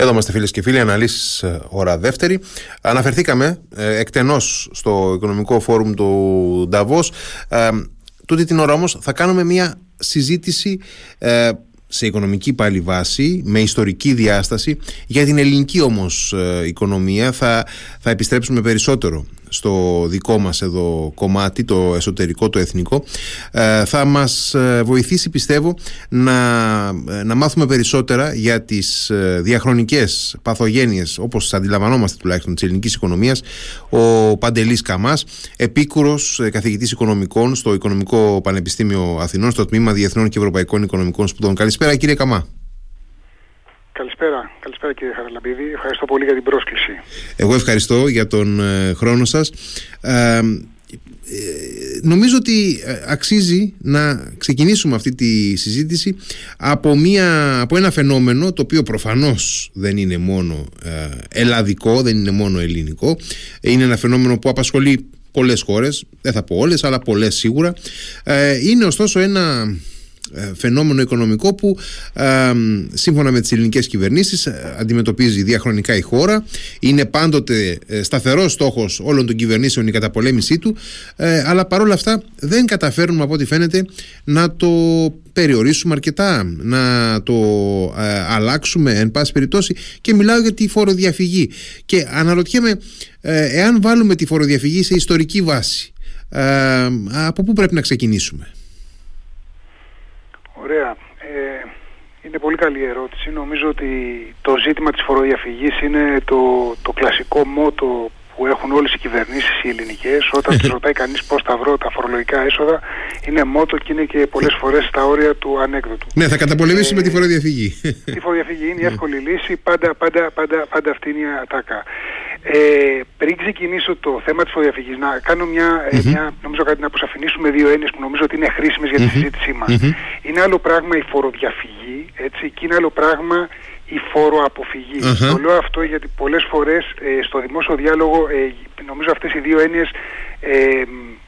Εδώ είμαστε φίλες και φίλοι, αναλύσεις ε, ώρα δεύτερη. Αναφερθήκαμε ε, εκτενώς στο οικονομικό φόρουμ του Νταβός. Ε, τούτη την ώρα όμως θα κάνουμε μια συζήτηση ε, σε οικονομική πάλι βάση, με ιστορική διάσταση. Για την ελληνική όμως ε, οικονομία θα, θα επιστρέψουμε περισσότερο στο δικό μας εδώ κομμάτι, το εσωτερικό, το εθνικό, ε, θα μας ε, βοηθήσει πιστεύω να, ε, να μάθουμε περισσότερα για τις διαχρονικές παθογένειες όπως αντιλαμβανόμαστε τουλάχιστον της ελληνικής οικονομίας ο Παντελής Καμάς, επίκουρος καθηγητής οικονομικών στο Οικονομικό Πανεπιστήμιο Αθηνών στο Τμήμα Διεθνών και Ευρωπαϊκών Οικονομικών Σπουδών. Καλησπέρα κύριε Καμά. Καλησπέρα. Καλησπέρα κύριε Χαραλαμπίδη. Ευχαριστώ πολύ για την πρόσκληση. Εγώ ευχαριστώ για τον ε, χρόνο σας. Ε, ε νομίζω ότι ε, αξίζει να ξεκινήσουμε αυτή τη συζήτηση από, μια, από ένα φαινόμενο το οποίο προφανώς δεν είναι μόνο ελλαδικό, δεν είναι μόνο ελληνικό είναι ένα φαινόμενο που απασχολεί πολλές χώρες, δεν θα πω όλες αλλά πολλές σίγουρα είναι ωστόσο ένα ε, φαινόμενο οικονομικό που ε, σύμφωνα με τις ελληνικές κυβερνήσεις ε, αντιμετωπίζει διαχρονικά η χώρα. Είναι πάντοτε σταθερός στόχος όλων των κυβερνήσεων η καταπολέμησή του αλλά παρόλα αυτά δεν καταφέρνουμε από ό,τι φαίνεται να το περιορίσουμε αρκετά να το αλλάξουμε εν πάση περιπτώσει. Και μιλάω για τη φοροδιαφυγή. Και αναρωτιέμαι εάν βάλουμε τη φοροδιαφυγή σε ιστορική βάση από πού πρέπει να ξεκινήσουμε; Ωραία. Ε, είναι πολύ καλή ερώτηση. Νομίζω ότι το ζήτημα της φοροδιαφυγής είναι το, το κλασικό μότο που έχουν όλες οι κυβερνήσεις οι ελληνικές όταν τους ρωτάει κανείς πώς θα βρω τα φορολογικά έσοδα είναι μότο και είναι και πολλές φορές στα όρια του ανέκδοτου. Ναι, θα καταπολεμήσουμε ε, τη φοροδιαφυγή. Τη φοροδιαφυγή είναι η ναι. εύκολη λύση, πάντα, πάντα, πάντα, πάντα αυτή είναι η ατάκα. Ε, πριν ξεκινήσω το θέμα της φοροδιαφυγής, να κάνω μια, mm μια νομίζω κάτι να αποσαφηνίσουμε δύο έννοιες που νομίζω ότι είναι χρήσιμες για τη συζήτησή μας. Είναι άλλο πράγμα η φοροδιαφυγή, έτσι, και είναι άλλο πράγμα η φοροαποφυγή. Το λέω αυτό γιατί πολλές φορές ε, στο δημόσιο διάλογο ε, νομίζω αυτές οι δύο έννοιες ε,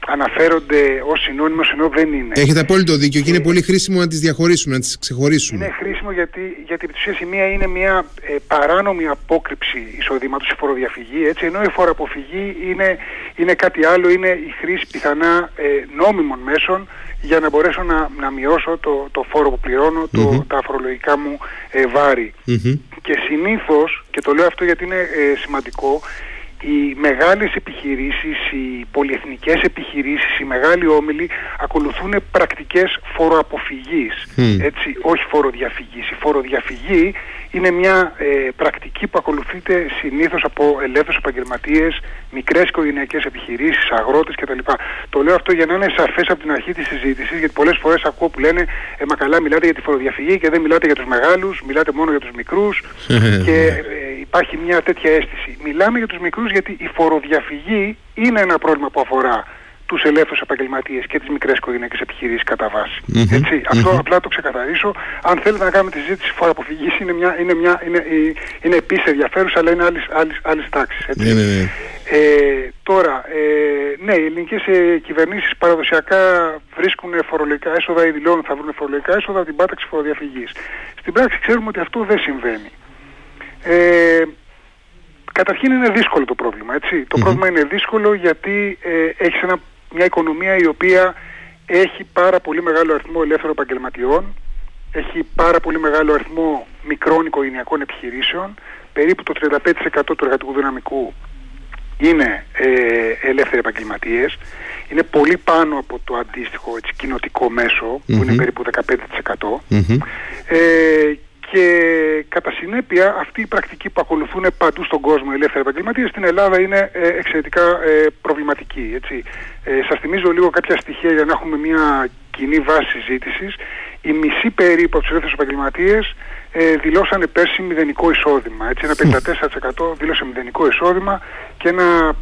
αναφέρονται ως συνώνυμος ενώ δεν είναι. Έχετε απόλυτο δίκιο και είναι πολύ χρήσιμο να τις διαχωρίσουμε, να τις ξεχωρίσουμε. Είναι χρήσιμο γιατί, γιατί η μία είναι μια ε, παράνομη απόκρυψη εισοδήματος, η φοροδιαφυγή, έτσι, ενώ η φοροαποφυγή είναι, είναι κάτι άλλο, είναι η χρήση πιθανά ε, νόμιμων μέσων για να μπορέσω να, να μειώσω το, το φόρο που πληρώνω, το, τα φορολογικά μου ε, βαρη Και συνήθως, και το λέω αυτό γιατί είναι ε, σημαντικό, οι μεγάλες επιχειρήσεις, οι πολυεθνικές επιχειρήσεις, οι μεγάλοι όμιλοι ακολουθούν πρακτικές φοροαποφυγής, έτσι, όχι φοροδιαφυγής. Η φοροδιαφυγή είναι μια ε, πρακτική που ακολουθείται συνήθως από ελεύθερους επαγγελματίες, μικρές οικογενειακές επιχειρήσεις, αγρότες κτλ. Το λέω αυτό για να είναι σαφές από την αρχή της συζήτησης, γιατί πολλές φορές ακούω που λένε «Ε, μα καλά μιλάτε για τη φοροδιαφυγή και δεν μιλάτε για τους μεγάλους, μιλάτε μόνο για τους μικρούς» και ε, υπάρχει μια τέτοια αίσθηση. Μιλάμε για τους μικρούς γιατί η φοροδιαφυγή είναι ένα πρόβλημα που αφορά τους ελεύθερους επαγγελματίες και τις μικρές οικογενειακέ επιχειρήσεις κατά βάση. Έτσι, αυτό απλά το ξεκαθαρίσω. Αν θέλετε να κάνουμε τη συζήτηση φοροαποφυγής, είναι, μια, είναι, μια, είναι, ε, είναι επίσης ενδιαφέρουσα, αλλά είναι άλλης τάξης. Ναι, ναι, ναι. Ε, τώρα, ε, ναι, οι ελληνικές ε, κυβερνήσεις παραδοσιακά βρίσκουν φορολογικά έσοδα ή δηλώνουν θα βρουν φορολογικά έσοδα από την πάταξη φοροδιαφυγής. Στην πράξη ξέρουμε ότι αυτό δεν συμβαίνει. Ε, καταρχήν είναι δύσκολο το πρόβλημα, έτσι. Το πρόβλημα είναι δύσκολο γιατί ε, έχεις μια οικονομία η οποία έχει πάρα πολύ μεγάλο αριθμό ελεύθερων επαγγελματιών, έχει πάρα πολύ μεγάλο αριθμό μικρών οικογενειακών επιχειρήσεων, περίπου το 35% του εργατικού δυναμικού είναι ε, ελεύθεροι επαγγελματίες, είναι πολύ πάνω από το αντίστοιχο έτσι, κοινοτικό που είναι περίπου 15%. Ε, και κατά συνέπεια αυτή η πρακτική που ακολουθούν παντού στον κόσμο οι ελεύθεροι επαγγελματίες στην Ελλάδα είναι ε, εξαιρετικά ε, προβληματική. Έτσι. Ε, σας θυμίζω λίγο κάποια στοιχεία για να έχουμε μια κοινή βάση συζήτησης. Οι μισοί περίπου από τους ελεύθερους επαγγελματίες ε, δηλώσανε πέρσι μηδενικό εισόδημα. Έτσι, ένα 54% δήλωσε μηδενικό εισόδημα και ένα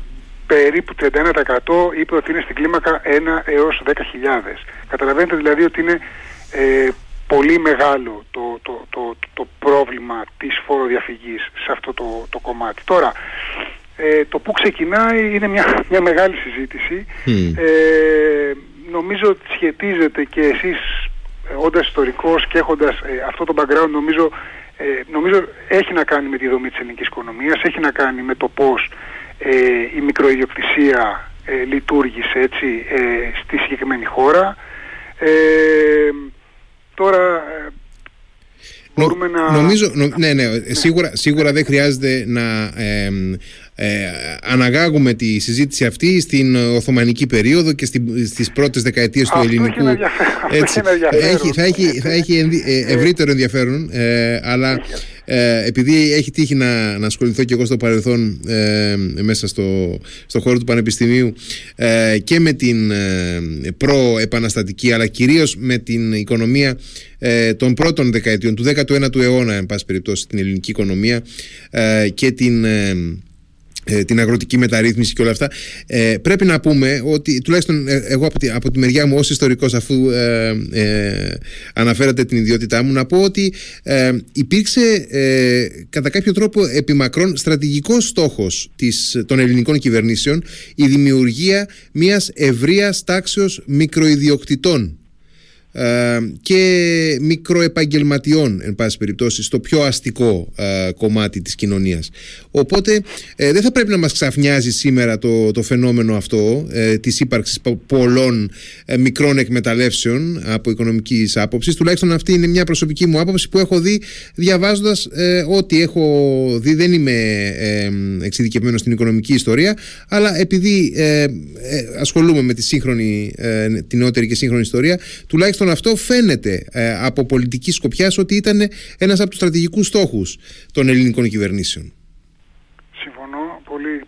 περίπου 31% είπε ότι είναι στην κλίμακα 1 έως 10.000. Καταλαβαίνετε δηλαδή ότι είναι ε, πολύ μεγάλο το, το, το, το πρόβλημα της φοροδιαφυγής σε αυτό το, το κομμάτι. Τώρα, ε, το που ξεκινάει είναι μια, μια μεγάλη συζήτηση. Ε, νομίζω ότι σχετίζεται και εσείς όντας ιστορικός και έχοντας ε, αυτό το background νομίζω ε, νομίζω έχει να κάνει με τη δομή της ελληνικής οικονομίας, έχει να κάνει με το πώς ε, η μικροϊδιοκτησία ε, λειτουργήσε έτσι στη συγκεκριμένη χώρα. Τώρα μπορούμε να... Νομίζω, ναι, ναι, Σίγουρα, σίγουρα δεν χρειάζεται να ε, αναγάγουμε τη συζήτηση αυτή στην Οθωμανική περίοδο και στις πρώτες δεκαετίες του ελληνικού. έτσι, έχει, θα έχει, θα έχει ε, ευρύτερο ενδιαφέρον ε, αλλά ε, επειδή έχει τύχει να, να ασχοληθώ και εγώ στο παρελθόν ε, μέσα στο, στο χώρο του Πανεπιστημίου ε, και με την ε, προ-επαναστατική αλλά κυρίως με την οικονομία των πρώτων δεκαετιών του 19ου αιώνα εν πάση περιπτώσει την ελληνική οικονομία και την ε, την αγροτική μεταρρύθμιση και όλα αυτά. Ε, πρέπει να πούμε ότι τουλάχιστον ε, εγώ από τη, από τη μεριά μου ως ιστορικός αφού ε, ε, αναφέρατε την ιδιότητά μου να πω ότι υπήρξε κατά κάποιο τρόπο επιμακρών στρατηγικός στόχος της, των ελληνικών κυβερνήσεων η δημιουργία μιας ευρείας τάξεως μικροϊδιοκτητών ε, και μικροεπαγγελματιών εν πάση περιπτώσει στο πιο αστικό ε, κομμάτι της κοινωνίας. Οπότε ε, δεν θα πρέπει να μας ξαφνιάζει σήμερα το, το φαινόμενο αυτό ε, της ύπαρξης πολλών μικρών εκμεταλλεύσεων από οικονομικής άποψης. Τουλάχιστον αυτή είναι μια προσωπική μου άποψη που έχω δει διαβάζοντας ό,τι έχω δει. Δεν είμαι εξειδικευμένος στην οικονομική ιστορία αλλά επειδή ασχολούμαι με τη σύγχρονη, την νεότερη και σύγχρονη ιστορία τουλάχιστον τουλάχιστον αυτό φαίνεται ε, από πολιτική σκοπιά ότι ήταν ένας από τους στρατηγικούς στόχους των ελληνικών κυβερνήσεων. Συμφωνώ, πολύ,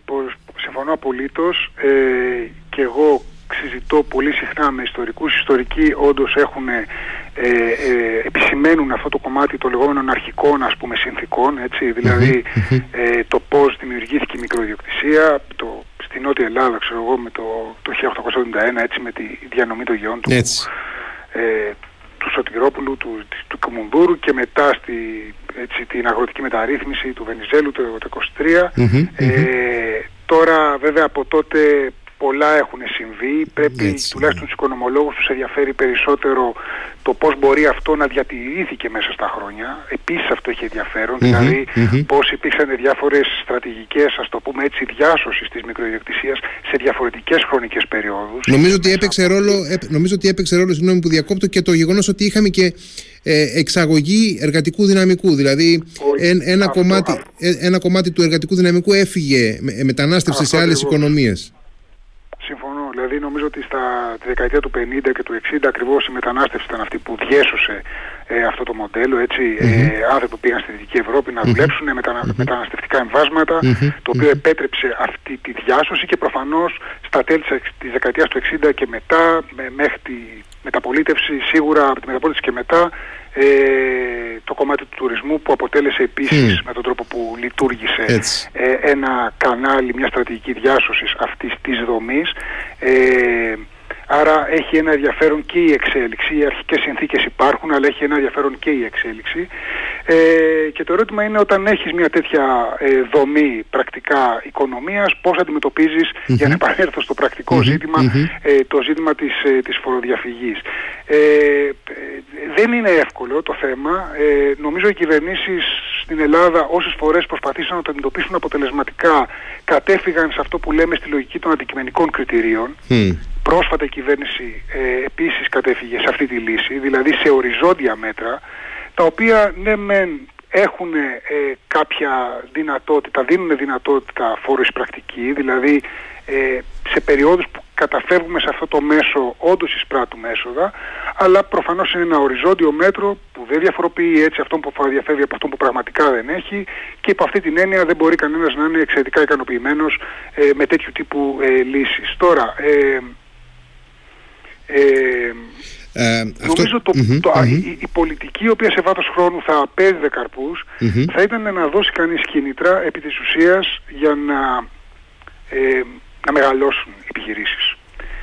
συμφωνώ απολύτως ε, και εγώ συζητώ πολύ συχνά με ιστορικούς. Οι ιστορικοί όντως έχουν, ε, ε, επισημαίνουν αυτό το κομμάτι των λεγόμενων αρχικών ας πούμε συνθήκων, έτσι, δηλαδη ε, το πώς δημιουργήθηκε η μικροδιοκτησία, το, στη Νότια Ελλάδα, ξέρω εγώ, με το, το 1871, έτσι, με τη διανομή των γεών του, ε, του Σωτηρόπουλου, του, του Κομουνδούρου και μετά στη, έτσι, την αγροτική μεταρρύθμιση του Βενιζέλου το 1923. ε, τώρα βέβαια από τότε πολλά έχουν συμβεί. Πρέπει Έτσι, τουλάχιστον του οικονομολόγους τους ενδιαφέρει περισσότερο το πώς μπορεί αυτό να διατηρήθηκε μέσα στα χρόνια. Επίσης αυτό έχει ενδιαφέρον. Mm-hmm, δηλαδή mm-hmm. πώς υπήρξαν διάφορες στρατηγικές, ας το πούμε έτσι, διάσωσης της μικροϊδιοκτησία σε διαφορετικές χρονικές περιόδους. Νομίζω, ότι έπαιξε ρόλο, νομίζω ότι έπαιξε ρόλο, συγγνώμη που διακόπτω, και το γεγονός ότι είχαμε και ε, εξαγωγή εργατικού δυναμικού. Δηλαδή, ένα, κομμάτι, ε, ένα κομμάτι του εργατικού δυναμικού έφυγε, μετανάστευσε σε άλλες οικονομίες. Δηλαδή νομίζω ότι στα τη δεκαετία του 50 και του 60 ακριβώς η μετανάστευση ήταν αυτή που διέσωσε ε, αυτό το μοντέλο. Έτσι, mm-hmm. ε, άνθρωποι που πήγαν στη Δυτική Ευρώπη να δουλέψουν μετανα, μεταναστευτικά εμβάσματα, το οποίο επέτρεψε αυτή τη διάσωση και προφανώς στα τέλη της δεκαετίας του 60 και μετά, μέχρι τη μεταπολίτευση, σίγουρα από τη μεταπολίτευση και μετά, ε, το κομμάτι του τουρισμού που αποτέλεσε επίσης με τον τρόπο που λειτουργήσε ε, ένα κανάλι, μια στρατηγική διάσωσης αυτής της δομής. Ε, άρα έχει ένα ενδιαφέρον και η εξέλιξη, οι αρχικές συνθήκες υπάρχουν αλλά έχει ένα ενδιαφέρον και η εξέλιξη. Ε, και το ερώτημα είναι όταν έχεις μια τέτοια ε, δομή πρακτικά οικονομίας πώς αντιμετωπίζεις, για να επανέλθω στο πρακτικό ζήτημα, ε, το ζήτημα της, ε, της φοροδιαφυγής. Ε, δεν είναι εύκολο το θέμα. Ε, νομίζω οι κυβερνήσεις στην Ελλάδα όσες φορές προσπαθήσαν να το αντιμετωπίσουν αποτελεσματικά κατέφυγαν σε αυτό που λέμε στη λογική των αντικειμενικών κριτηρίων. Πρόσφατα η κυβέρνηση ε, επίσης κατέφυγε σε αυτή τη λύση, δηλαδή σε οριζόντια μέτρα, τα οποία ναι μεν έχουν ε, κάποια δυνατότητα, δίνουν δυνατότητα φόρου πρακτική, δηλαδή ε, σε περιόδους που καταφεύγουμε σε αυτό το μέσο όντως εισπράττουμε έσοδα, αλλά προφανώς είναι ένα οριζόντιο μέτρο που δεν διαφοροποιεί έτσι αυτό που θα διαφεύγει από αυτό που πραγματικά δεν έχει και υπό αυτή την έννοια δεν μπορεί κανένας να είναι εξαιρετικά ικανοποιημένος ε, με τέτοιου τύπου ε, λύσεις. Τώρα, ε, ε, ε, νομίζω το, το, Η, η, πολιτική η οποία σε βάθος χρόνου θα απέδιδε καρπούς θα ήταν να δώσει κανείς κίνητρα επί της ουσίας για να, ε, να μεγαλώσουν οι επιχειρήσεις.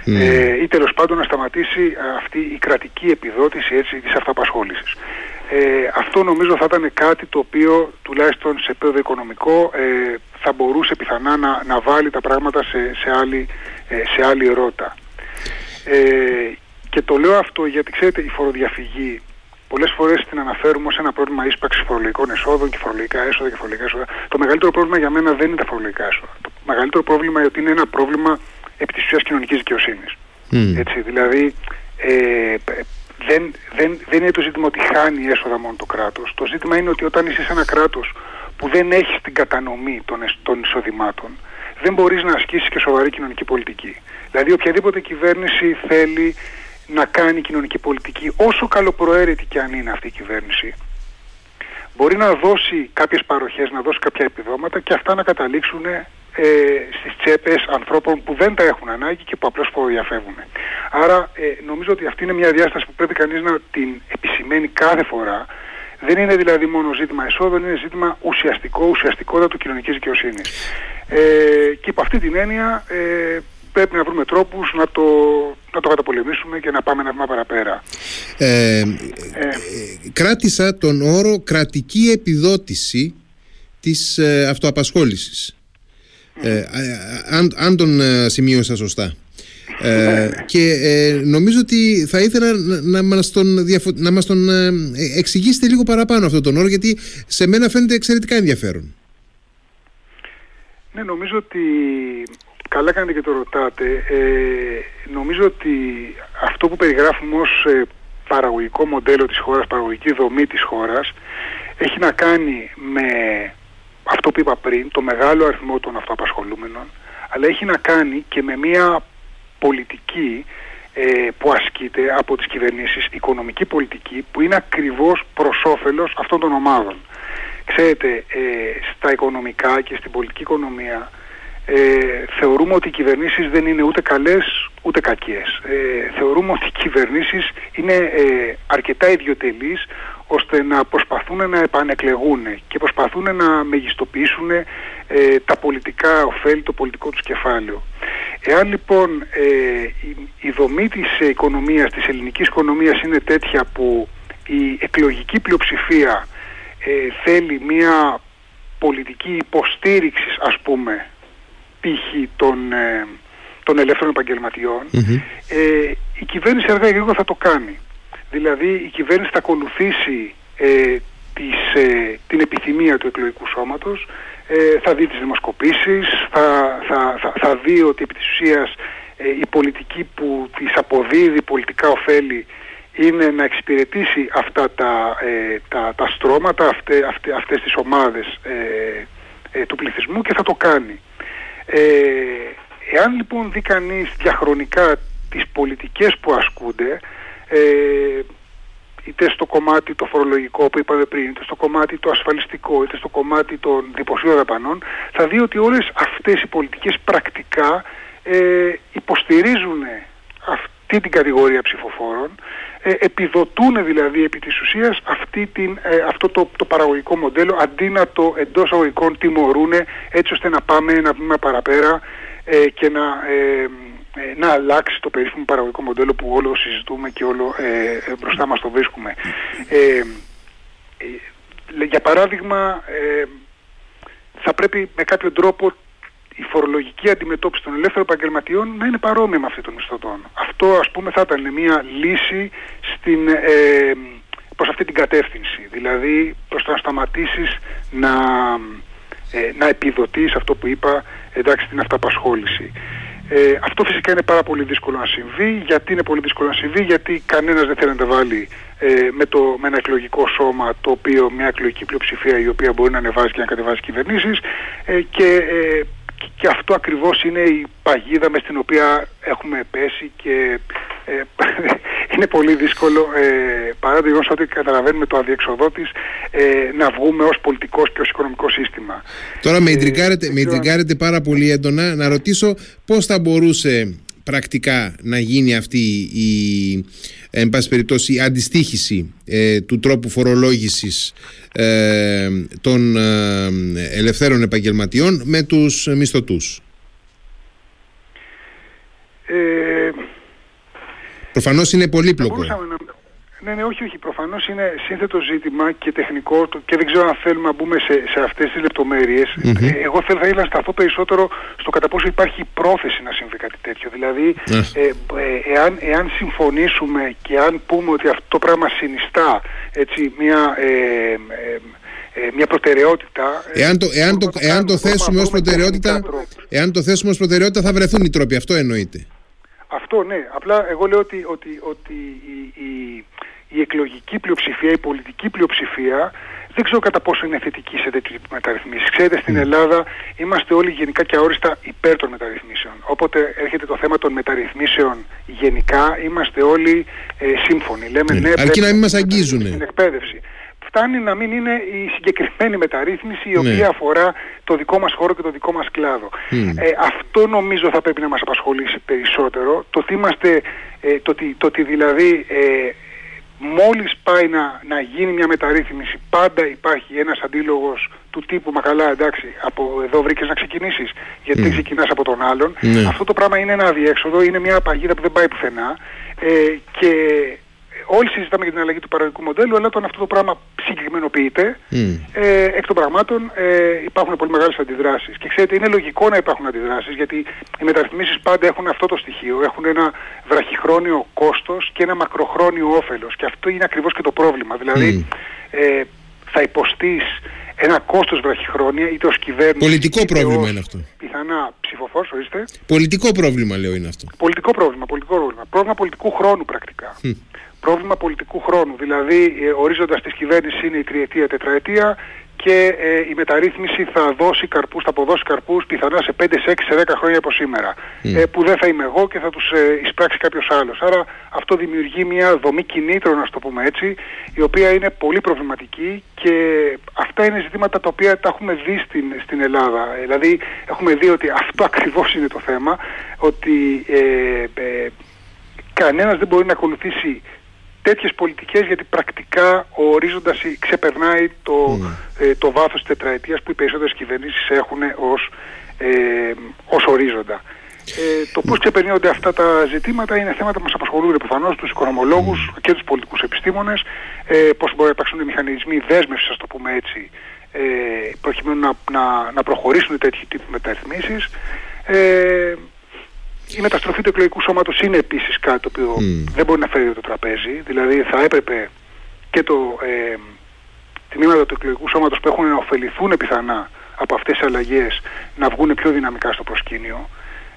Ε, ή τέλος πάντων να σταματήσει αυτή η κρατική επιδότηση έτσι, της αυταπασχόλησης. Ε, αυτό νομίζω θα ήταν κάτι το οποίο τουλάχιστον σε επίπεδο οικονομικό ε, θα μπορούσε πιθανά να, να βάλει τα πράγματα σε, σε, άλλη, ε, σε άλλη ρότα. Ε, και το λέω αυτό γιατί ξέρετε η φοροδιαφυγή πολλές φορές την αναφέρουμε ως ένα πρόβλημα ίσπραξης φορολογικών εσόδων και φορολογικά έσοδα και φορολογικά έσοδα. Το μεγαλύτερο πρόβλημα για μένα δεν είναι τα φορολογικά έσοδα. Το μεγαλύτερο πρόβλημα είναι ότι είναι ένα πρόβλημα επί της ουσίας κοινωνικής δικαιοσύνης. Έτσι, δηλαδή, ε, δεν, δεν, δεν είναι το ζήτημα ότι χάνει έσοδα μόνο το κράτος. Το ζήτημα είναι ότι όταν είσαι σε ένα κράτος που δεν έχεις την κατανομή των, των εισοδημάτων, δεν μπορείς να ασκήσεις και σοβαρή κοινωνική πολιτική. Δηλαδή, οποιαδήποτε κυβέρνηση θέλει να κάνει κοινωνική πολιτική, όσο καλοπροαίρετη και αν είναι αυτή η κυβέρνηση, μπορεί να δώσει κάποιες παροχές, να δώσει κάποια επιδόματα και αυτά να καταλήξουν ε, στις τσέπες ανθρώπων που δεν τα έχουν ανάγκη και που απλώς φοροδιαφεύγουν. Άρα ε, νομίζω ότι αυτή είναι μια διάσταση που πρέπει κανείς να την επισημαίνει κάθε φορά. Δεν είναι δηλαδή μόνο ζήτημα εσόδων, είναι ζήτημα ουσιαστικό, ουσιαστικότατο κοινωνικής δικαιοσύνης. Ε, και υπό αυτή την έννοια ε, πρέπει να βρούμε τρόπους να το, να το καταπολεμήσουμε και να πάμε ένα βήμα παραπέρα. Ε, ε, κράτησα τον όρο κρατική επιδότηση της ε, αυτοαπασχόλησης. Ε, αν, αν τον σημείωσα σωστά. Ε, και νομίζω ότι θα ήθελα να, να, μας τον, να μας τον εξηγήσετε λίγο παραπάνω αυτόν τον όρο γιατί σε μένα φαίνεται εξαιρετικά ενδιαφέρον. Ναι, νομίζω ότι Καλά κάνετε και το ρωτάτε. Ε, νομίζω ότι αυτό που περιγράφουμε ως ε, παραγωγικό μοντέλο της χώρας, παραγωγική δομή της χώρας, έχει να κάνει με αυτό που είπα πριν, το μεγάλο αριθμό των αυτοαπασχολούμενων, αλλά έχει να κάνει και με μια πολιτική ε, που ασκείται από τις κυβερνήσεις, οικονομική πολιτική, που είναι ακριβώς προς όφελος αυτών των ομάδων. Ξέρετε, ε, στα οικονομικά και στην πολιτική οικονομία ε, θεωρούμε ότι οι κυβερνήσεις δεν είναι ούτε καλές ούτε κακές. Ε, θεωρούμε ότι οι κυβερνήσεις είναι ε, αρκετά ιδιωτελείς ώστε να προσπαθούν να επανεκλεγούν και προσπαθούν να μεγιστοποιήσουν ε, τα πολιτικά ωφέλη, το πολιτικό τους κεφάλαιο. Εάν λοιπόν ε, η, η δομή της οικονομίας, της ελληνικής οικονομίας είναι τέτοια που η εκλογική πλειοψηφία θέλει μια πολιτική υποστήριξης ας πούμε πύχη των, ε, των ελεύθερων ε, η κυβέρνηση αργά ή γρήγορα θα το κάνει. Δηλαδή η κυβέρνηση θα ακολουθήσει ε, τις, ε, την επιθυμία του εκλογικού σώματος, ε, θα δει τις δημοσκοπήσεις, θα, θα, θα, θα δει ότι επί της ουσίας η πολιτική που της αποδίδει πολιτικά ωφέλη είναι να εξυπηρετήσει αυτά τα, τα, τα στρώματα, αυτέ, αυτέ, αυτές τις ομάδες του πληθυσμού και θα το κάνει. Ε, εάν λοιπόν δει κανείς διαχρονικά τις πολιτικές που ασκούνται, ε, είτε στο κομμάτι το φορολογικό που είπαμε πριν, είτε στο κομμάτι το ασφαλιστικό, είτε στο κομμάτι των δημοσίων δαπανών, θα δει ότι όλες αυτές οι πολιτικές πρακτικά ε, υποστηρίζουν αυτή την κατηγορία ψηφοφόρων ε, επιδοτούν δηλαδή επί της ουσίας αυτή την, ε, αυτό το, το παραγωγικό μοντέλο αντί να το εντός αγωγικών τιμωρούν έτσι ώστε να πάμε ένα βήμα παραπέρα ε, και να, να αλλάξει το περίφημο παραγωγικό μοντέλο που όλο συζητούμε και όλο μπροστά μας το βρίσκουμε. για παράδειγμα θα πρέπει με κάποιο τρόπο η φορολογική αντιμετώπιση των ελεύθερων επαγγελματιών να είναι παρόμοια με αυτή των μισθωτών. Αυτό ας πούμε θα ήταν μια λύση στην, ε, προς αυτή την κατεύθυνση. Δηλαδή προς το να σταματήσεις να, ε, να επιδοτείς αυτό που είπα εντάξει την αυταπασχόληση. Ε, αυτό φυσικά είναι πάρα πολύ δύσκολο να συμβεί. Γιατί είναι πολύ δύσκολο να συμβεί, γιατί κανένας δεν θέλει να τα βάλει ε, με, το, με ένα εκλογικό σώμα, το οποίο, μια εκλογική πλειοψηφία η οποία μπορεί να ανεβάζει και να κατεβάζει κυβερνήσεις ε, και ε, και αυτό ακριβώς είναι η παγίδα μες στην οποία έχουμε πέσει και ε, είναι πολύ δύσκολο ε, παρά το γεγονός ότι καταλαβαίνουμε το αδιεξοδότης ε, να βγούμε ως πολιτικός και ως οικονομικό σύστημα. Τώρα με ιντρικάρετε, πάρα πολύ έντονα να ρωτήσω πώς θα μπορούσε πρακτικά να γίνει αυτή η εν πάση περιπτώσει αντιστήχηση ε, του τρόπου φορολόγησης ε, των ε, ελευθέρων επαγγελματιών με τους μισθωτούς. Ε, Προφανώς είναι πολύπλοκο. Θα μπορούσαμε να, Ναι, ναι, όχι, όχι. Προφανώς είναι σύνθετο ζήτημα και τεχνικό και δεν ξέρω αν θέλουμε να μπούμε σε, σε αυτές τις λεπτομέρειες. Ε, εγώ θέλω, θα ήθελα να σταθώ περισσότερο στο κατά πόσο υπάρχει πρόθεση να συμβεί κάτι τέτοιο. Δηλαδή, ναι. ε, ε, εάν, εάν συμφωνήσουμε και αν πούμε ότι αυτό το πράγμα συνιστά έτσι, μια. Ε, ε, ε, μια προτεραιότητα. Εάν το, εάν το, εάν το θέσουμε ως προτεραιότητα, εάν το θέσουμε ως προτεραιότητα θα βρεθούν οι τρόποι, αυτό εννοείται. Αυτό ναι, απλά εγώ λέω ότι, ότι, ότι η, η, η εκλογική πλειοψηφία, η πολιτική πλειοψηφία δεν ξέρω κατά πόσο είναι θετική σε τέτοιου τύπου μεταρρυθμίσεις. Ξέρετε, στην ναι. Ελλάδα είμαστε όλοι γενικά και αόριστα υπέρ των μεταρρυθμίσεων. Όποτε έρχεται το θέμα των μεταρρυθμίσεων γενικά, είμαστε όλοι ε, σύμφωνοι. Λέμε ναι, ναι αρκεί να μην μας αγγίζουν. Στην εκπαίδευση φτάνει να μην είναι η συγκεκριμένη μεταρρύθμιση η οποία ναι. αφορά το δικό μας χώρο και το δικό μας κλάδο. Ε, αυτό νομίζω θα πρέπει να μας απασχολήσει περισσότερο. Το ότι, είμαστε, ε, το, το ότι δηλαδή ε, μόλις πάει να, να γίνει μια μεταρρύθμιση πάντα υπάρχει ένας αντίλογος του τύπου «Μα καλά εντάξει, από εδώ βρήκες να ξεκινήσεις γιατί δεν ξεκινάς από τον άλλον». Ναι. Αυτό το πράγμα είναι ένα αδιέξοδο, είναι μια παγίδα που δεν πάει πουθενά ε, και όλοι συζητάμε για την αλλαγή του παραγωγικού μοντέλου, αλλά όταν αυτό το πράγμα συγκεκριμενοποιείται, mm. ε, εκ των πραγμάτων ε, υπάρχουν πολύ μεγάλες αντιδράσεις. Και ξέρετε, είναι λογικό να υπάρχουν αντιδράσεις, γιατί οι μεταρρυθμίσεις πάντα έχουν αυτό το στοιχείο. Έχουν ένα βραχυχρόνιο κόστος και ένα μακροχρόνιο όφελος. Και αυτό είναι ακριβώς και το πρόβλημα. Δηλαδή, mm. ε, θα υποστείς ένα κόστος βραχυχρόνια είτε ως κυβέρνηση Πολιτικό πρόβλημα είναι αυτό. Πιθανά ψηφοφόρος, ορίστε. Πολιτικό πρόβλημα λέω είναι αυτό. Πολιτικό πρόβλημα, πολιτικό πρόβλημα. Πρόβλημα πολιτικού χρόνου πρακτικά πρόβλημα πολιτικού χρόνου. Δηλαδή, ε, ορίζοντας της κυβέρνηση είναι η τριετία, τετραετία και ε, η μεταρρύθμιση θα δώσει καρπούς, θα αποδώσει καρπούς πιθανά σε 5, σε 6, σε 10 χρόνια από σήμερα. Ε, που δεν θα είμαι εγώ και θα τους ε, εισπράξει κάποιος άλλος. Άρα αυτό δημιουργεί μια δομή κινήτρων, να το πούμε έτσι, η οποία είναι πολύ προβληματική και αυτά είναι ζητήματα τα οποία τα έχουμε δει στην, στην Ελλάδα. Δηλαδή έχουμε δει ότι αυτό ακριβώς είναι το θέμα, ότι ε, ε, κανένας δεν μπορεί να ακολουθήσει τέτοιες πολιτικές γιατί πρακτικά ο ορίζοντας ξεπερνάει το, mm. ε, το βάθος της τετραετίας που οι περισσότερες κυβερνήσεις έχουν ως, ε, ως ορίζοντα. Ε, το πώς ξεπερνιόνται αυτά τα ζητήματα είναι θέματα που μας απασχολούν προφανώς τους οικονομολόγους και τους πολιτικούς επιστήμονες, ε, πώς μπορεί να υπάρξουν οι μηχανισμοί δέσμευσης, ας το πούμε έτσι, ε, προκειμένου να, να, να προχωρήσουν τέτοιου τύπου μεταρρυθμίσεις. Ε, η μεταστροφή του εκλογικού σώματος είναι επίσης κάτι το οποίο δεν μπορεί να φέρει το τραπέζι. Δηλαδή θα έπρεπε και το ε, τμήματα του εκλογικού σώματος που έχουν να ωφεληθούν πιθανά από αυτές τις αλλαγές να βγουν πιο δυναμικά στο προσκήνιο.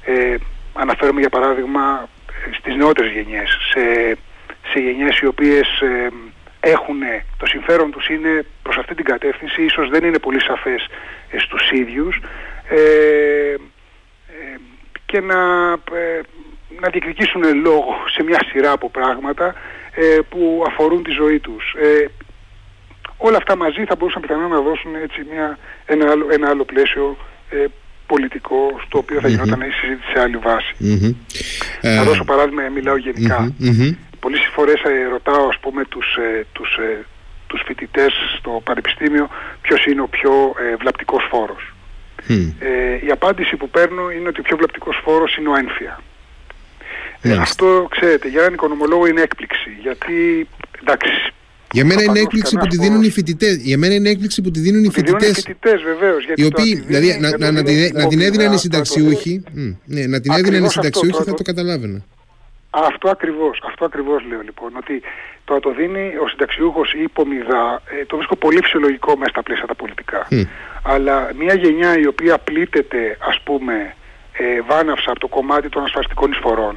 Ε, αναφέρομαι για παράδειγμα στις νεότερες γενιές, σε, σε γενιές οι οποίες ε, έχουν, το συμφέρον τους είναι προς αυτή την κατεύθυνση, ίσως δεν είναι πολύ σαφές ε, στους ίδιους. Ε, και να, ε, να διεκδικήσουν λόγο σε μια σειρά από πράγματα ε, που αφορούν τη ζωή τους. Ε, όλα αυτά μαζί θα μπορούσαν πιθανά να δώσουν έτσι μια, ένα, άλλο, ένα άλλο πλαίσιο ε, πολιτικό στο οποίο θα γινόταν η συζήτηση σε άλλη βάση. Να δώσω παράδειγμα, μιλάω γενικά. Πολλές φορές ρωτάω ας πούμε τους, τους, τους φοιτητές στο πανεπιστήμιο ποιος είναι ο πιο βλαπτικός φόρος. Ε, η απάντηση που παίρνω είναι ότι ο πιο βλαπτικός φόρος είναι ο ένφια. Ε, αυτό, ξέρετε, για έναν οικονομολόγο είναι έκπληξη. Γιατί, εντάξει, για μένα είναι έκπληξη που τη δίνουν οι φοιτητές. Για μένα είναι έκπληξη που τη δίνουν οι φοιτητέ. Οι φοιτητές, βεβαίως. Οι οποίοι, δηλαδή, να, να, να, να, την έδιναν οι συνταξιούχοι. Ναι, να την έδιναν οι συνταξιούχοι θα το καταλάβαινα. Αυτό ακριβώς, αυτό ακριβώς λέω λοιπόν, ότι το να το δίνει ο συνταξιούχος ή υπομιδά, ε, το βρίσκω πολύ φυσιολογικό μέσα στα πλαίσια τα πολιτικά. Αλλά μια γενιά η οποία πλήττεται, ας πούμε, ε, βάναυσα από το κομμάτι των ασφαλιστικών εισφορών,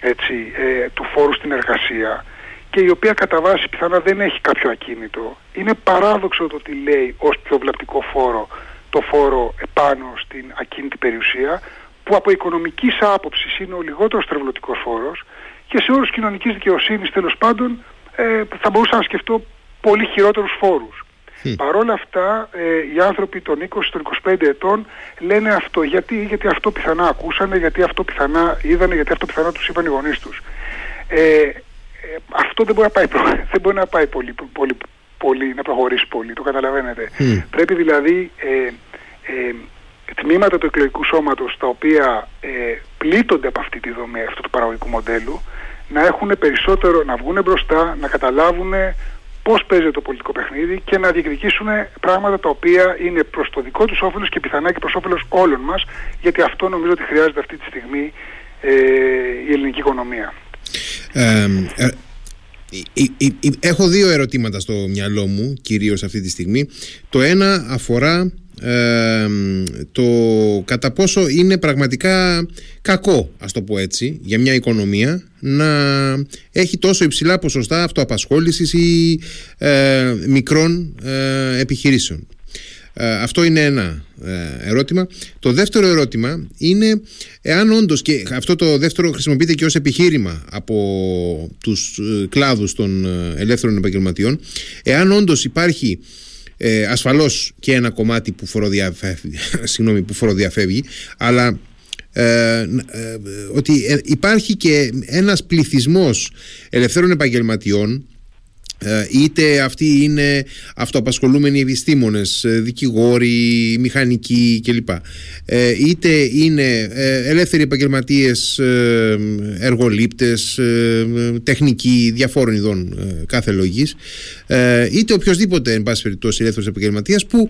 έτσι, ε, του φόρου στην εργασία, και η οποία κατά βάση πιθανά δεν έχει κάποιο ακίνητο, είναι παράδοξο το ότι λέει ως πιο βλαπτικό φόρο το φόρο επάνω στην ακίνητη περιουσία, που από οικονομικής άποψης είναι ο λιγότερος τρευλωτικός φόρος και σε όρους κοινωνικής δικαιοσύνης τέλος πάντων ε, θα μπορούσα να σκεφτώ πολύ χειρότερους φόρους. Mm. Παρ' όλα αυτά ε, οι άνθρωποι των 20, των 25 ετών λένε αυτό. Γιατί, γιατί αυτό πιθανά ακούσανε, γιατί αυτό πιθανά είδανε, γιατί αυτό πιθανά τους είπαν οι γονείς τους. Ε, ε αυτό δεν μπορεί να πάει, δεν μπορεί να πάει πολύ, πολύ, πολύ, να προχωρήσει πολύ, το καταλαβαίνετε. Πρέπει δηλαδή ε, ε, τμήματα του εκλογικού σώματος τα οποία ε, πλήττονται από αυτή τη δομή αυτού του παραγωγικού μοντέλου να έχουν περισσότερο, να βγουν μπροστά, να καταλάβουν πώς παίζει το πολιτικό παιχνίδι και να διεκδικήσουν πράγματα τα οποία είναι προς το δικό τους όφελος και πιθανά και προς όφελος όλων μας γιατί αυτό νομίζω ότι χρειάζεται αυτή τη στιγμή ε, η ελληνική οικονομία. Ε, έχω δύο ερωτήματα στο μυαλό μου κυρίως αυτή τη στιγμή. Το ένα αφορά το κατά πόσο είναι πραγματικά κακό, ας το πω έτσι, για μια οικονομία να έχει τόσο υψηλά ποσοστά αυτοαπασχόλησης ή ε, μικρών ε, επιχειρήσεων. Ε, αυτό είναι ένα ερώτημα. Το δεύτερο ερώτημα είναι εάν όντως και αυτό το δεύτερο χρησιμοποιείται και ως επιχείρημα από τους κλάδους των ελεύθερων επαγγελματιών εάν όντως υπάρχει ε, ασφαλώς και ένα κομμάτι που φοροδιαφεύγει, συγγνώμη, που φοροδιαφεύγει αλλά ε, ε, ότι ε, υπάρχει και ένας πληθυσμός ελευθέρων επαγγελματιών ε, είτε αυτοί είναι αυτοαπασχολούμενοι επιστήμονες, ε, δικηγόροι, μηχανικοί κλπ. Ε, είτε είναι ελεύθεροι επαγγελματίες, εργολήπτες, τεχνικοί διαφόρων ειδών κάθε λογής, είτε οποιοδήποτε εν πάση περιπτώσει ελεύθερος επαγγελματίας που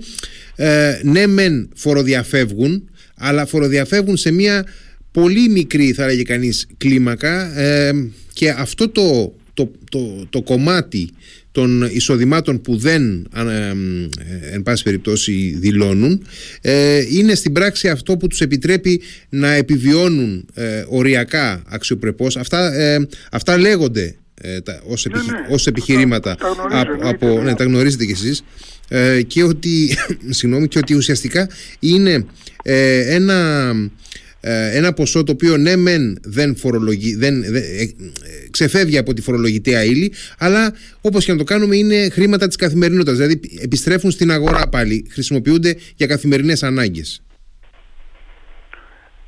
ναι μεν φοροδιαφεύγουν, αλλά φοροδιαφεύγουν σε μια πολύ μικρή θα έλεγε κανείς κλίμακα και αυτό το το, το, το κομμάτι των εισοδημάτων που δεν ε, εν πάση περιπτώσει δηλώνουν ε, είναι στην πράξη αυτό που τους επιτρέπει να επιβιώνουν ε, οριακά αξιοπρεπώς. Αυτά, ε, αυτά λέγονται ε, τα, ως, ναι, ναι. ως επιχειρήματα τα, από, από, ναι, τα γνωρίζετε κι εσείς. Και ότι, συγγνώμη, και ότι ουσιαστικά είναι ένα ε, ένα ποσό το οποίο ναι μεν δεν, φορολογεί, δεν, ε, ξεφεύγει από τη φορολογητέα ύλη αλλά όπως και να το κάνουμε είναι χρήματα της καθημερινότητας. Δηλαδή επιστρέφουν στην αγορά πάλι χρησιμοποιούνται για καθημερινές ανάγκες.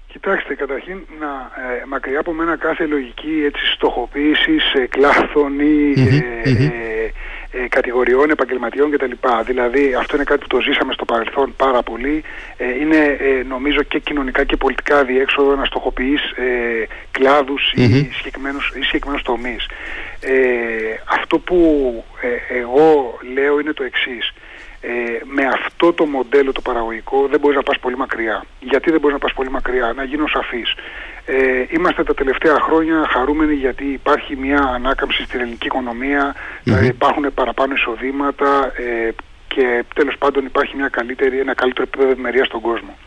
Κοιτάξτε, καταρχήν να, ε, μακριά από μένα κάθε λογική έτσι, στοχοποίησης κλάθων ή ε, κατηγοριών, επαγγελματιών κτλ. Δηλαδή αυτό είναι κάτι που το ζήσαμε στο παρελθόν πάρα πολύ. Ε, είναι ε, νομίζω και κοινωνικά και πολιτικά διέξοδο να στοχοποιείς ε, κλάδους ή συγκεκριμένους, ή συγκεκριμένους τομείς. Ε, αυτό που ε, εγώ λέω είναι το εξής. Ε, με αυτό το μοντέλο το παραγωγικό δεν μπορείς να πας πολύ μακριά. Γιατί δεν μπορείς να πας πολύ μακριά, να γίνω σαφής. Ε, είμαστε τα τελευταία χρόνια χαρούμενοι γιατί υπάρχει μια ανάκαμψη στην ελληνική ε, υπάρχουν παραπάνω εισοδήματα ε, και τέλος πάντων υπάρχει μια καλύτερη, ένα καλύτερο επίπεδο ευημερίας στον κόσμο.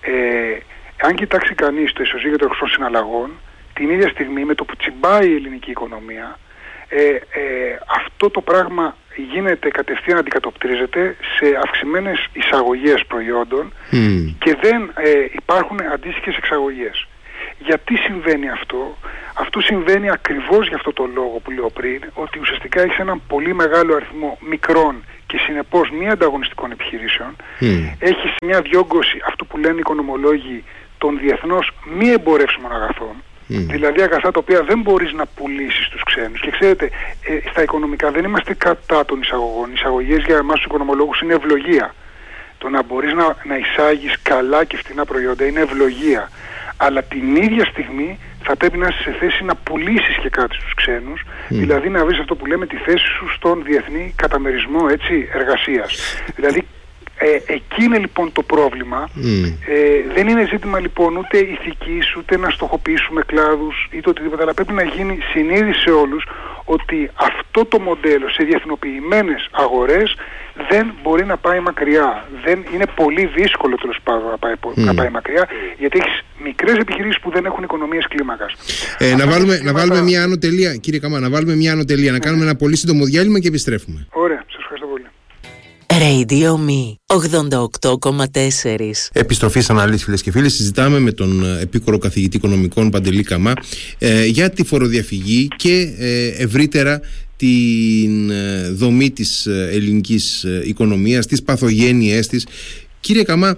Ε, αν κοιτάξει κανείς το ισοζύγιο των χρυσών συναλλαγών, την ίδια στιγμή με το που τσιμπάει η ελληνική οικονομία, ε, ε, αυτό το πράγμα γίνεται κατευθείαν αντικατοπτρίζεται σε αυξημένες εισαγωγές προϊόντων και δεν ε, υπάρχουν αντίστοιχες εξαγωγές. Γιατί συμβαίνει αυτό; Αυτό συμβαίνει ακριβώς για αυτό το λόγο που λέω πριν, ότι ουσιαστικά έχεις έναν πολύ μεγάλο αριθμό μικρών και συνεπώς μη ανταγωνιστικών επιχειρήσεων. Mm. Έχεις μια διόγκωση, αυτό που λένε οι οικονομολόγοι, των διεθνώς μη εμπορεύσιμων αγαθών. Δηλαδή αγαθά τα οποία δεν μπορείς να πουλήσεις στους ξένους. Και ξέρετε, ε, στα οικονομικά δεν είμαστε κατά των εισαγωγών. Οι εισαγωγές για εμάς τους οικονομολόγους είναι ευλογία. Το να μπορείς να, να εισάγεις καλά και φτηνά προϊόντα είναι ευλογία αλλά την ίδια στιγμή θα πρέπει να είσαι σε θέση να πουλήσεις και κάτι στους ξένους, δηλαδή να βρεις αυτό που λέμε τη θέση σου στον διεθνή καταμερισμό έτσι, εργασίας. Δηλαδή ε, εκεί είναι λοιπόν το πρόβλημα. Ε, δεν είναι ζήτημα λοιπόν ούτε ηθικής, ούτε να στοχοποιήσουμε κλάδους ή το οτιδήποτε, αλλά πρέπει να γίνει συνείδηση σε όλους ότι αυτό το μοντέλο σε διεθνοποιημένες αγορές δεν μπορεί να πάει μακριά. Δεν, είναι πολύ δύσκολο τέλος πάντων να πάει, να πάει μακριά, γιατί έχεις μικρές επιχειρήσεις που δεν έχουν οικονομίες κλίμακας. Ε, να βάλουμε, να βάλουμε μια άνω τελεία, κύριε Καμά, να βάλουμε μια άνω τελεία, να κάνουμε ένα πολύ σύντομο διάλειμμα και επιστρέφουμε. Ωραία, σας ευχαριστώ πολύ. Radio Me 88,4 Επιστροφή αναλύση φίλες και φίλοι. Συζητάμε με τον ε, επίκορο καθηγητή οικονομικών Παντελή Καμά ε, για τη φοροδιαφυγή και ε, ευρύτερα την ε, δομή της ε, ελληνικής οικονομίας, τις παθογένειές της. Κύριε Καμά,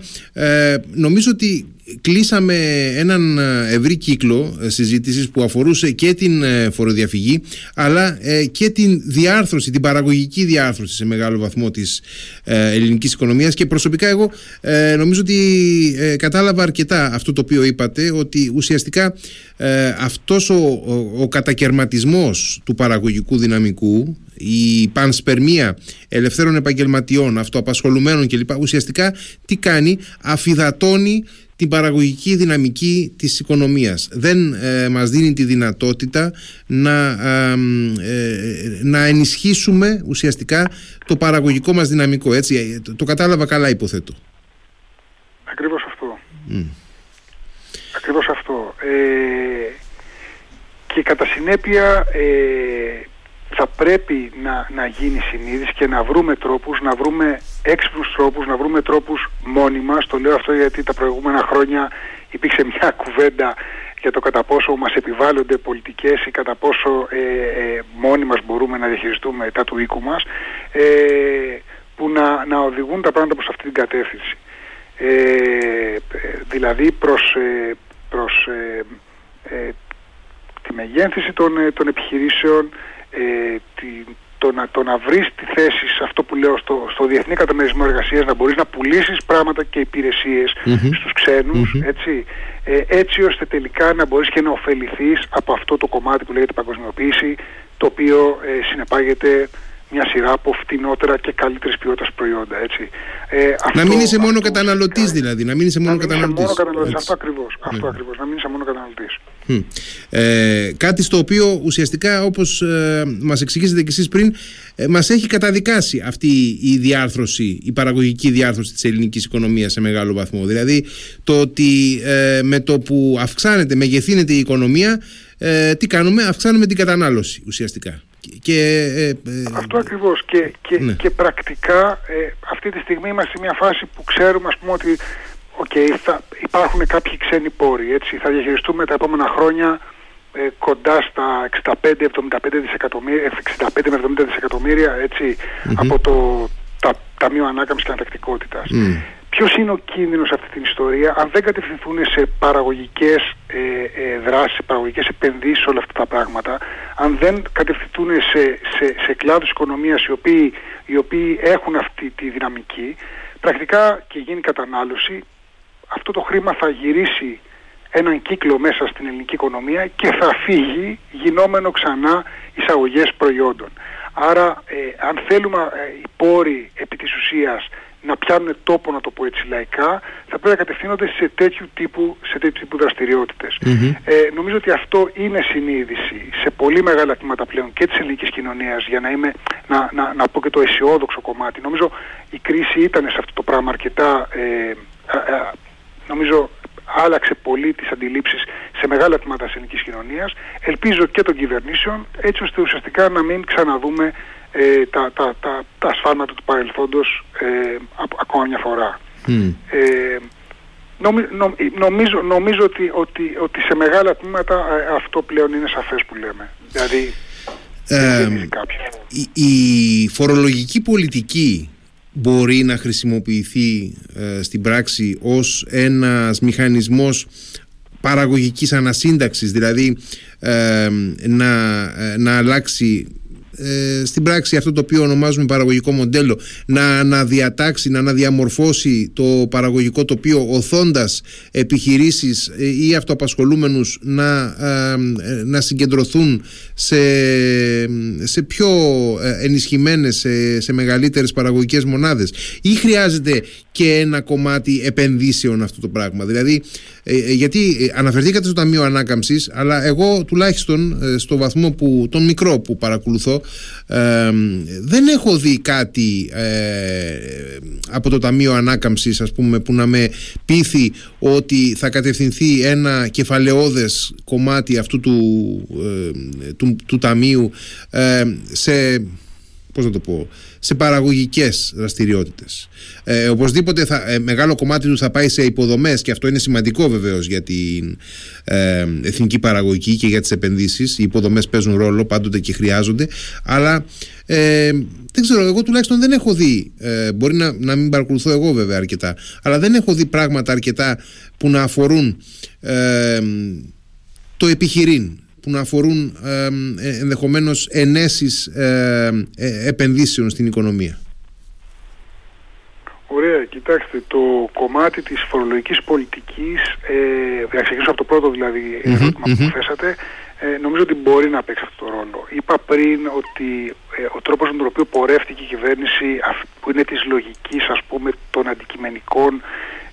νομίζω ότι κλείσαμε έναν ευρύ κύκλο συζήτησης που αφορούσε και την φοροδιαφυγή αλλά και την διάρθρωση, την παραγωγική διάρθρωση σε μεγάλο βαθμό της ελληνικής οικονομίας και προσωπικά εγώ νομίζω ότι κατάλαβα αρκετά αυτό το οποίο είπατε ότι ουσιαστικά αυτός ο, ο, ο κατακαιρματισμός του παραγωγικού δυναμικού η πανσπερμία ελευθέρων επαγγελματιών, αυτοαπασχολουμένων κλπ. ουσιαστικά τι κάνει, αφιδατώνει την παραγωγική δυναμική της οικονομίας. Δεν ε, μας δίνει τη δυνατότητα να, ε, να ενισχύσουμε ουσιαστικά το παραγωγικό μας δυναμικό. Έτσι, ε, το, το κατάλαβα καλά υποθέτω. Ακριβώς αυτό. Mm. Ακριβώς αυτό. Ε, και κατά συνέπεια θα πρέπει να, να γίνει συνείδηση και να βρούμε τρόπους, να βρούμε έξυπνους τρόπους, να βρούμε τρόπους μόνοι μας. Το λέω αυτό γιατί τα προηγούμενα χρόνια υπήρξε μια κουβέντα για το κατά πόσο μας επιβάλλονται πολιτικές ή κατά πόσο ε, ε, μόνοι μας μπορούμε να διαχειριστούμε τα του οίκου μας ε, που να, να οδηγούν τα πράγματα προς αυτή την κατεύθυνση. Ε, δηλαδή προς, προς τη μεγένθηση των, των επιχειρήσεων, ε, τη, το, να, το να βρεις τη θέση σε αυτό που λέω στο, στο διεθνή καταμερισμό εργασίας να μπορείς να πουλήσεις πράγματα και υπηρεσίες στους ξενους έτσι, ε, έτσι ώστε τελικά να μπορείς και να ωφεληθείς από αυτό το κομμάτι που λέγεται παγκοσμιοποίηση το οποίο ε, συνεπάγεται μια σειρά από φτηνότερα και καλύτερης ποιότητας προϊόντα. Έτσι. Ε, αυτό, να μην είσαι μόνο καταναλωτής δηλαδή. Να μην είσαι μόνο καταναλωτής. Αυτό ακριβώς. Αυτό ακριβώς, να μην είσαι μόνο καταναλωτής. Ε, κάτι στο οποίο ουσιαστικά όπως ε, μας εξηγήσετε και εσείς πριν ε, μας έχει καταδικάσει αυτή η διάρθρωση, η παραγωγική διάρθρωση της ελληνικής οικονομίας σε μεγάλο βαθμό. Δηλαδή το ότι ε, με το που αυξάνεται, μεγεθύνεται η οικονομία ε, τι κάνουμε, αυξάνουμε την κατανάλωση ουσιαστικά. Και, ε, ε, Αυτό ακριβώς και, και, ναι. και πρακτικά ε, αυτή τη στιγμή είμαστε σε μια φάση που ξέρουμε ας πούμε ότι okay, θα υπάρχουν κάποιοι ξένοι πόροι έτσι, θα διαχειριστούμε τα επόμενα χρόνια κοντά στα 65-75 δισεκατομμύρια, 65 με 70 δισεκατομμύρια από το τα, Ταμείο Ανάκαμψης και Αντακτικότητας. Ποιος είναι ο κίνδυνος σε αυτή την ιστορία αν δεν κατευθυνθούν σε παραγωγικές ε, ε, δράσεις, παραγωγικές επενδύσεις όλα αυτά τα πράγματα, αν δεν κατευθυνθούν σε, σε, σε κλάδους οικονομίας οι οποίοι, οι οποίοι έχουν αυτή τη δυναμική, πρακτικά και γίνει κατανάλωση, αυτό το χρήμα θα γυρίσει έναν κύκλο μέσα στην ελληνική οικονομία και θα φύγει γινόμενο ξανά εισαγωγές προϊόντων. Άρα ε, αν θέλουμε ε, οι πόροι επί της ουσίας να πιάνουν τόπο, να το πω έτσι λαϊκά, θα πρέπει να κατευθύνονται σε τέτοιου τύπου, σε τέτοιου τύπου δραστηριοτητες Ε, νομίζω ότι αυτό είναι συνείδηση σε πολύ μεγάλα τμήματα πλέον και της ελληνικής κοινωνίας, για να, είμαι, να, να, να πω και το αισιόδοξο κομμάτι. Νομίζω η κρίση ήταν σε αυτό το πράγμα αρκετά, ε, νομίζω άλλαξε πολύ τις αντιλήψεις σε μεγάλα τμήματα της ελληνικής κοινωνίας. Ελπίζω και των κυβερνήσεων, έτσι ώστε ουσιαστικά να μην ξαναδούμε ε, τα, τα, τα, τα ασφάλματα του παρελθόντος ε, ακόμα μια φορά. Ε, νομίζω, νομίζω ότι, ότι, ότι σε μεγάλα τμήματα ε, αυτό πλέον είναι σαφές που λέμε. Δηλαδή η, η φορολογική πολιτική μπορεί να χρησιμοποιηθεί στην πράξη ως ένας μηχανισμός παραγωγικής ανασύνταξης δηλαδή να, να αλλάξει ε, στην πράξη αυτό το οποίο ονομάζουμε παραγωγικό μοντέλο να αναδιατάξει, να αναδιαμορφώσει το παραγωγικό τοπίο οθώντας επιχειρήσεις ε, ή αυτοαπασχολούμενους να, ε, να συγκεντρωθούν σε, σε πιο ενισχυμένες, σε, σε μεγαλύτερες παραγωγικές μονάδες ή χρειάζεται και ένα κομμάτι επενδύσεων αυτό το πράγμα. Δηλαδή, γιατί αναφερθήκατε στο Ταμείο Ανάκαμψης, αλλά εγώ τουλάχιστον στο βαθμό που, τον μικρό που παρακολουθώ, δεν έχω δει κάτι ε, από το Ταμείο Ανάκαμψης ας πούμε που να με πείθει ότι θα κατευθυνθεί ένα κεφαλαιόδες κομμάτι αυτού του, ε, του, του Ταμείου σε πώς να το πω, σε παραγωγικές δραστηριότητες. Ε, οπωσδήποτε θα, ε, μεγάλο κομμάτι του θα πάει σε υποδομές και αυτό είναι σημαντικό βεβαίως για την ε, εθνική παραγωγική και για τις επενδύσεις. Οι υποδομές παίζουν ρόλο πάντοτε και χρειάζονται, αλλά ε, δεν ξέρω, εγώ τουλάχιστον δεν έχω δει, ε, μπορεί να, να μην παρακολουθώ εγώ βέβαια αρκετά, αλλά δεν έχω δει πράγματα αρκετά που να αφορούν ε, το επιχειρήν, που να αφορούν ε, ενδεχομένως ενέσεις ε, επενδύσεων στην οικονομία. Ωραία, κοιτάξτε, το κομμάτι της φορολογικής πολιτικής, ε, θα ξεκινήσω από το πρώτο δηλαδή ερώτημα που θέσατε, ε, νομίζω ότι μπορεί να παίξει αυτό το ρόλο. Είπα πριν ότι ε, ο τρόπος με τον οποίο πορεύτηκε η κυβέρνηση που είναι της λογικής ας πούμε των αντικειμενικών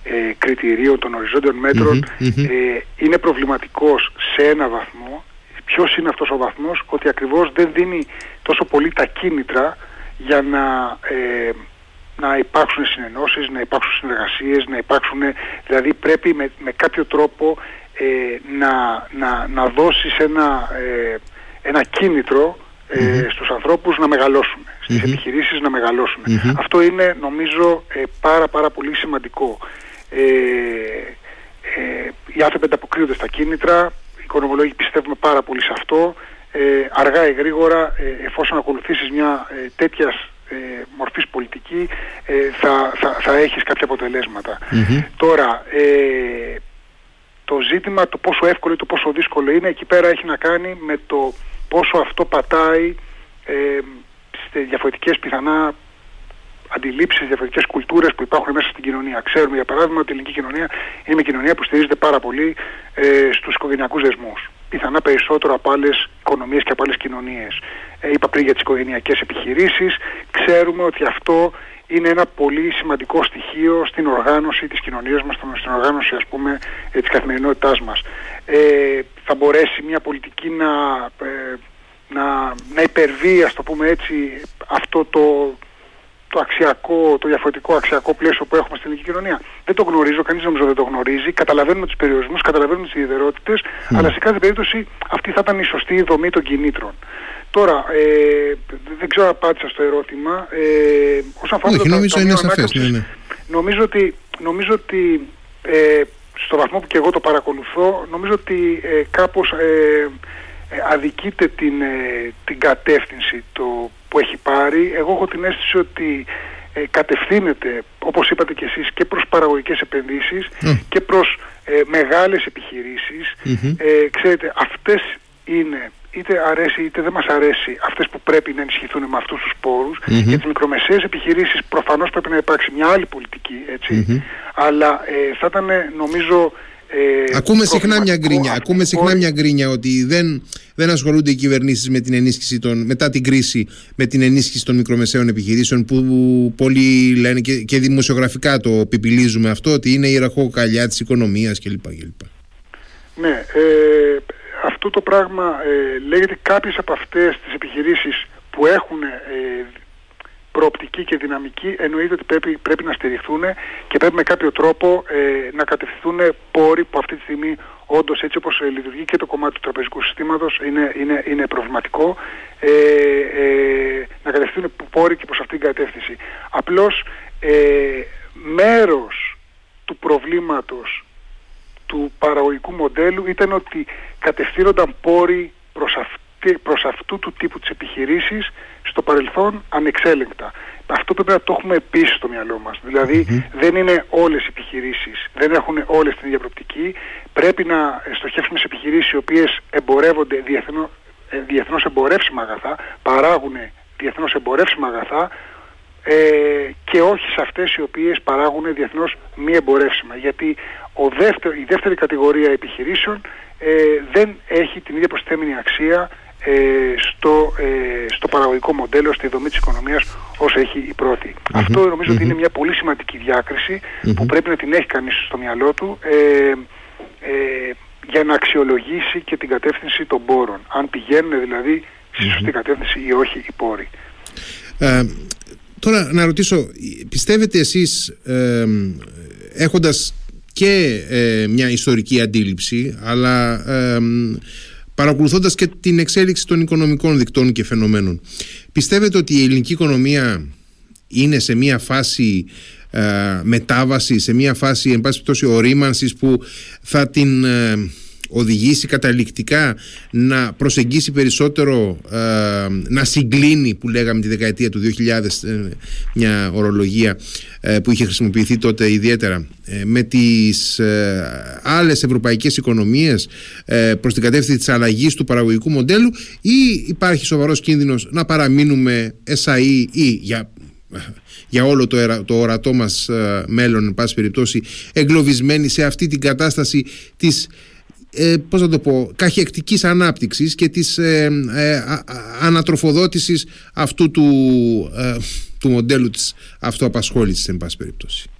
ε, κριτηρίων, των οριζόντιων ε, είναι προβληματικός σε ένα βαθμό. Ποιος είναι αυτός ο βαθμός, ότι ακριβώς δεν δίνει τόσο πολύ τα κίνητρα για να, ε, να υπάρξουν συνενώσεις, να υπάρξουν συνεργασίες, να υπάρξουν, δηλαδή πρέπει με, με κάποιο τρόπο ε, να, να, να δώσεις ένα, ε, ένα κίνητρο ε, στους ανθρώπους να μεγαλώσουν, στις mm επιχειρήσεις να μεγαλώσουν. Αυτό είναι νομίζω ε, πάρα πάρα πολύ σημαντικό. Ε, ε, οι άνθρωποι ανταποκρίνονται στα κίνητρα, οι οικονομολόγοι πιστεύουμε πάρα πολύ σε αυτό. Ε, αργά ή γρήγορα, εφόσον ακολουθήσεις μια ε, τέτοιας μορφής πολιτική, θα, θα, θα έχεις κάποια Τώρα, το ζήτημα το πόσο εύκολο ή το πόσο δύσκολο είναι εκεί πέρα έχει να κάνει με το πόσο αυτό πατάει ε, σε διαφορετικές πιθανά αντιλήψεις, διαφορετικές κουλτούρες που υπάρχουν μέσα στην κοινωνία. Ξέρουμε για παράδειγμα ότι η ελληνική κοινωνία είναι μια κοινωνία που στηρίζεται πάρα πολύ ε, στους οικογενειακούς δεσμούς. Πιθανά περισσότερο από άλλες οικονομίες και από άλλες κοινωνίες. Ε, είπα πριν για τις οικογενειακές επιχειρήσεις. Ξέρουμε ότι αυτό είναι ένα πολύ σημαντικό στοιχείο στην οργάνωση της κοινωνίας μας, στην οργάνωση ας πούμε ε, της καθημερινότητάς μας. Ε, θα μπορέσει μια πολιτική να, ε, να, να υπερβεί, ας το πούμε έτσι, αυτό το, το αξιακό, το διαφορετικό αξιακό πλαίσιο που έχουμε στην ελληνική κοινωνία. Δεν το γνωρίζω, κανείς νομίζω δεν το γνωρίζει. Καταλαβαίνουμε τους περιορισμούς, καταλαβαίνουμε τις ιδιαιτερότητες, αλλά σε κάθε περίπτωση αυτή θα ήταν η σωστή δομή των κινήτρων. Τώρα, ε, δεν ξέρω αν απάντησα στο ερώτημα. Ε, όσον αφορά Όχι, το νομίζω είναι σαφές. Ναι, ναι. Νομίζω ότι, νομίζω ότι ε, στο βαθμό που και εγώ το παρακολουθώ, νομίζω ότι ε, κάπως ε, ε αδικείται την, ε, την κατεύθυνση το που έχει πάρει. Εγώ έχω την αίσθηση ότι ε, κατευθύνεται, όπως είπατε και εσείς, και προς παραγωγικές επενδύσεις και προς ε, μεγάλες ξέρετε, αυτές είναι είτε αρέσει είτε δεν μας αρέσει αυτές που πρέπει να ενισχυθούν με αυτούς τους πόρους. Mm-hmm. για τις μικρομεσαίες επιχειρήσεις προφανώς πρέπει να υπάρξει μια άλλη πολιτική έτσι. Αλλά ε, θα ήταν νομίζω ε, ακούμε συχνά μια γκρίνια, ακούμε συχνά μια γκρίνια ότι δεν, δεν ασχολούνται οι κυβερνήσεις με την ενίσχυση των, μετά την κρίση με την ενίσχυση των μικρομεσαίων επιχειρήσεων που πολλοί λένε και, και δημοσιογραφικά το πιπιλίζουμε αυτό ότι είναι η ραχοκαλιά της οικονομίας κλπ. Ναι, ε, αυτό το πράγμα ε, λέγεται κάποιες από αυτές τις επιχειρήσεις που έχουν ε, προοπτική και δυναμική εννοείται ότι πρέπει, πρέπει να στηριχθούν και πρέπει με κάποιο τρόπο ε, να κατευθυνθούν πόροι που αυτή τη στιγμή όντως έτσι όπως ε, λειτουργεί και το κομμάτι του τραπεζικού συστήματος είναι, είναι, είναι προβληματικό ε, ε, να κατευθυνθούν πόροι και προς αυτήν την κατεύθυνση. Απλώς ε, μέρος του προβλήματος του παραγωγικού μοντέλου ήταν ότι κατευθύνονταν πόροι προς, αυτή, προς αυτού του τύπου της επιχειρήσεις στο παρελθόν ανεξέλεγκτα. Αυτό πρέπει να το έχουμε επίσης στο μυαλό μας. δηλαδη δεν είναι όλες οι επιχειρήσεις, δεν έχουν όλες την ίδια προπτική. Πρέπει να στοχεύσουμε σε επιχειρήσεις οι οποίες εμπορεύονται διεθνώς, ε, διεθνώς εμπορεύσιμα αγαθά, παράγουν διεθνώς εμπορεύσιμα αγαθά, ε, και όχι σε αυτές οι οποίες παράγουν διεθνώς μη εμπορεύσιμα. Γιατί ο δεύτερο, η δεύτερη κατηγορία επιχειρήσεων ε, δεν έχει την ίδια προσθέμενη αξία ε, στο, ε, στο παραγωγικό μοντέλο, στη δομή της οικονομίας όσο έχει η πρωτη Αυτό νομίζω ότι είναι μια πολύ σημαντική που πρέπει να την έχει κανείς στο μυαλό του ε, ε, για να αξιολογήσει και την κατεύθυνση των πόρων. Αν πηγαίνουν δηλαδή στη σωστή κατεύθυνση ή όχι οι πόροι. Ε, τώρα να ρωτήσω, πιστεύετε εσείς ε, έχοντας και ε, μια ιστορική αντίληψη αλλά παρακολουθώντας και την εξέλιξη των οικονομικών δικτών και φαινομένων. Πιστεύετε ότι η ελληνική οικονομία είναι σε μια φάση ε, μετάβασης, σε μια φάση εν πάση πτώση ορίμανσης που θα την ε, οδηγήσει καταληκτικά να προσεγγίσει περισσότερο ε, να συγκλίνει που λέγαμε τη δεκαετία του 2000 μια ορολογία που είχε χρησιμοποιηθεί τότε ιδιαίτερα με τις άλλες ευρωπαϊκές οικονομίες προς την κατεύθυνση της αλλαγής του παραγωγικού μοντέλου ή υπάρχει σοβαρός κίνδυνος να παραμείνουμε SAE ή για για όλο το, το ορατό μας ε, μέλλον εν πάση περιπτώσει εγκλωβισμένοι σε αυτή την κατάσταση της ε, πώς να το πω, καχεκτικής ανάπτυξης και της ε, ε ανατροφοδότησης αυτού του, ε, του μοντέλου της αυτοαπασχόλησης εν πάση περιπτώσει.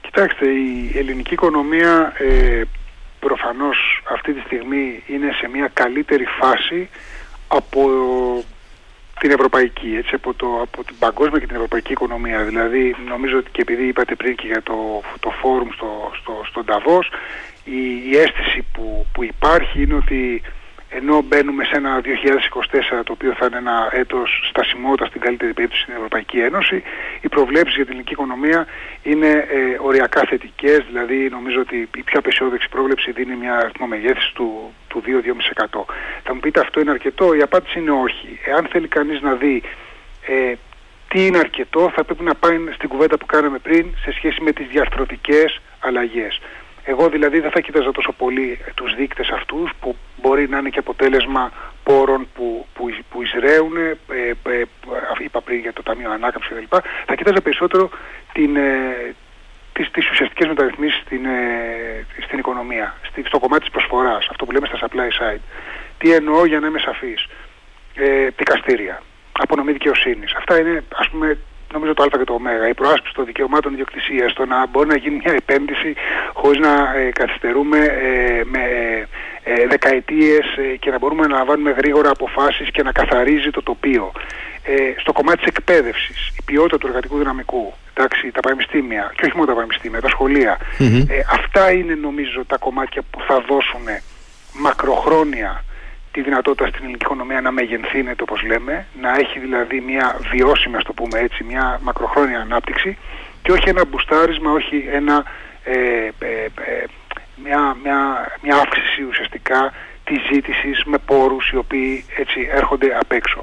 Κοιτάξτε, η ελληνική οικονομία ε, προφανώς αυτή τη στιγμή είναι σε μια καλύτερη φάση από την ευρωπαϊκή, έτσι, από, το, από την παγκόσμια και την ευρωπαϊκή οικονομία. Δηλαδή, νομίζω ότι και επειδή είπατε πριν και για το, το φόρουμ στο, στο, στον Ταβός, η, η αίσθηση που, που υπάρχει είναι ότι ενώ μπαίνουμε σε ένα 2024 το οποίο θα είναι ένα έτος στασιμότητας στην καλύτερη περίπτωση στην Ευρωπαϊκή Ένωση, οι προβλέψεις για την ελληνική οικονομία είναι ε, οριακά θετικές, δηλαδή νομίζω ότι η πιο απεσιόδοξη πρόβλεψη δίνει μια αριθμό μεγέθυνσης του, του 2-2,5%. Θα μου πείτε αυτό είναι αρκετό, η απάντηση είναι όχι. Εάν θέλει κανείς να δει ε, τι είναι αρκετό, θα πρέπει να πάει στην κουβέντα που κάναμε πριν σε σχέση με τις διαρθρωτικές αλλαγές. Εγώ δηλαδή δεν θα κοίταζα τόσο πολύ τους δείκτες αυτούς που μπορεί να είναι και αποτέλεσμα πόρων που, που, που εισραίουν, ε, ε, είπα πριν για το Ταμείο Ανάκαμψη κλπ. Θα κοίταζα περισσότερο την, ε, τις, τις ουσιαστικές μεταρρυθμίσεις στην, ε, στην οικονομία, στη, στο κομμάτι της προσφοράς, αυτό που λέμε στα supply side. Τι εννοώ για να είμαι σαφής. Ε, δικαστήρια, απονομή δικαιοσύνης. Αυτά είναι ας πούμε νομίζω το Α και το Ω. Η προάσπιση των δικαιωμάτων ιδιοκτησίας, το να μπορεί να γίνει μια επένδυση χωρίς να ε, καθυστερούμε ε, με ε, δεκαετίες ε, και να μπορούμε να λαμβάνουμε γρήγορα αποφάσεις και να καθαρίζει το τοπίο. Ε, στο κομμάτι της εκπαίδευσης, η ποιότητα του εργατικού δυναμικού, εντάξει, τα πανεπιστήμια και όχι μόνο τα πανεπιστήμια, τα σχολεια αυτά είναι νομίζω τα κομμάτια που θα δώσουν μακροχρόνια τη δυνατότητα στην ελληνική οικονομία να μεγενθύνεται όπως λέμε, να έχει δηλαδή μια βιώσιμη, ας το πούμε έτσι, μια μακροχρόνια ανάπτυξη και όχι ένα μπουστάρισμα, όχι ένα, ε, ε, ε, μια, μια, μια αύξηση ουσιαστικά της ζήτησης με πόρους οι οποίοι έτσι έρχονται απ' έξω.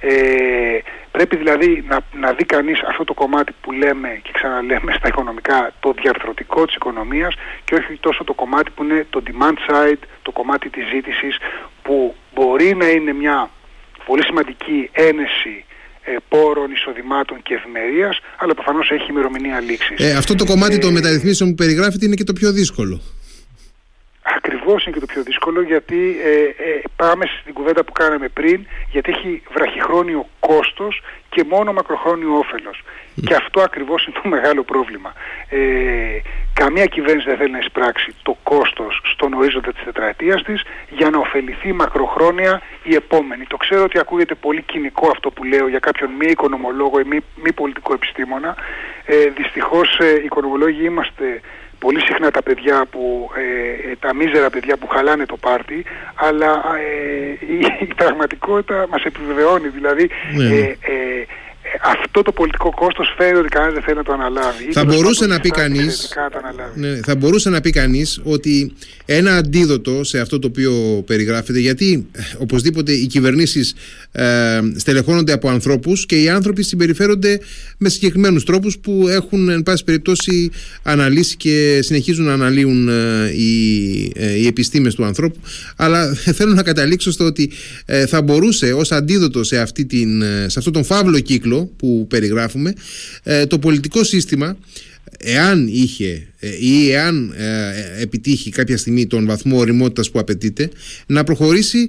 Ε, πρέπει δηλαδή να, να δει κανείς αυτό το κομμάτι που λέμε και ξαναλέμε στα οικονομικά το διαρθρωτικό της οικονομίας και όχι τόσο το κομμάτι που είναι το demand side, το κομμάτι της ζήτησης που μπορεί να είναι μια πολύ σημαντική ένεση ε, πόρων, εισοδημάτων και ευημερίας αλλά προφανώς έχει ημερομηνία λήξης. Ε, αυτό το κομμάτι ε, των μεταρρυθμίσεων που περιγράφεται είναι και το πιο δύσκολο. Ακριβώς είναι και το πιο δύσκολο γιατί ε, ε, πάμε στην κουβέντα που κάναμε πριν γιατί έχει βραχυχρόνιο κόστος και μόνο μακροχρόνιο όφελος. Και αυτό ακριβώς είναι το μεγάλο πρόβλημα. Ε, καμία κυβέρνηση δεν θέλει να εισπράξει το κόστος στον ορίζοντα της τετραετίας της για να ωφεληθεί μακροχρόνια η επόμενη. Το ξέρω ότι ακούγεται πολύ κοινικό αυτό που λέω για κάποιον μη οικονομολόγο ή μη, μη πολιτικό επιστήμονα. Ε, δυστυχώς ε, οικονομολόγοι είμαστε πολύ συχνά τα παιδιά που, ε, τα μίζερα παιδιά που χαλάνε το πάρτι, αλλά ε, η, η, πραγματικότητα μας επιβεβαιώνει. Δηλαδή, ναι. ε, ε αυτό το πολιτικό κόστος φέρει ότι κανένας δεν θέλει να το αναλάβει. Θα μπορούσε να, πει κανείς, ναι, θα μπορούσε να πει κανείς ότι ένα αντίδοτο σε αυτό το οποίο περιγράφεται γιατί ε, οπωσδήποτε οι κυβερνήσεις ε, στελεχώνονται από ανθρώπους και οι άνθρωποι συμπεριφέρονται με συγκεκριμένους τρόπους που έχουν εν πάση περιπτώσει αναλύσει και συνεχίζουν να αναλύουν ε, οι, ε, οι επιστήμες του ανθρώπου. Αλλά θέλω να καταλήξω στο ότι θα μπορούσε ως αντίδοτο σε, αυτή την, σε αυτό τον φαύλο κύκλο που περιγράφουμε ε, το πολιτικό σύστημα εάν είχε ε, ή εάν ε, επιτύχει κάποια στιγμή τον βαθμό οριμότητας που απαιτείται να προχωρήσει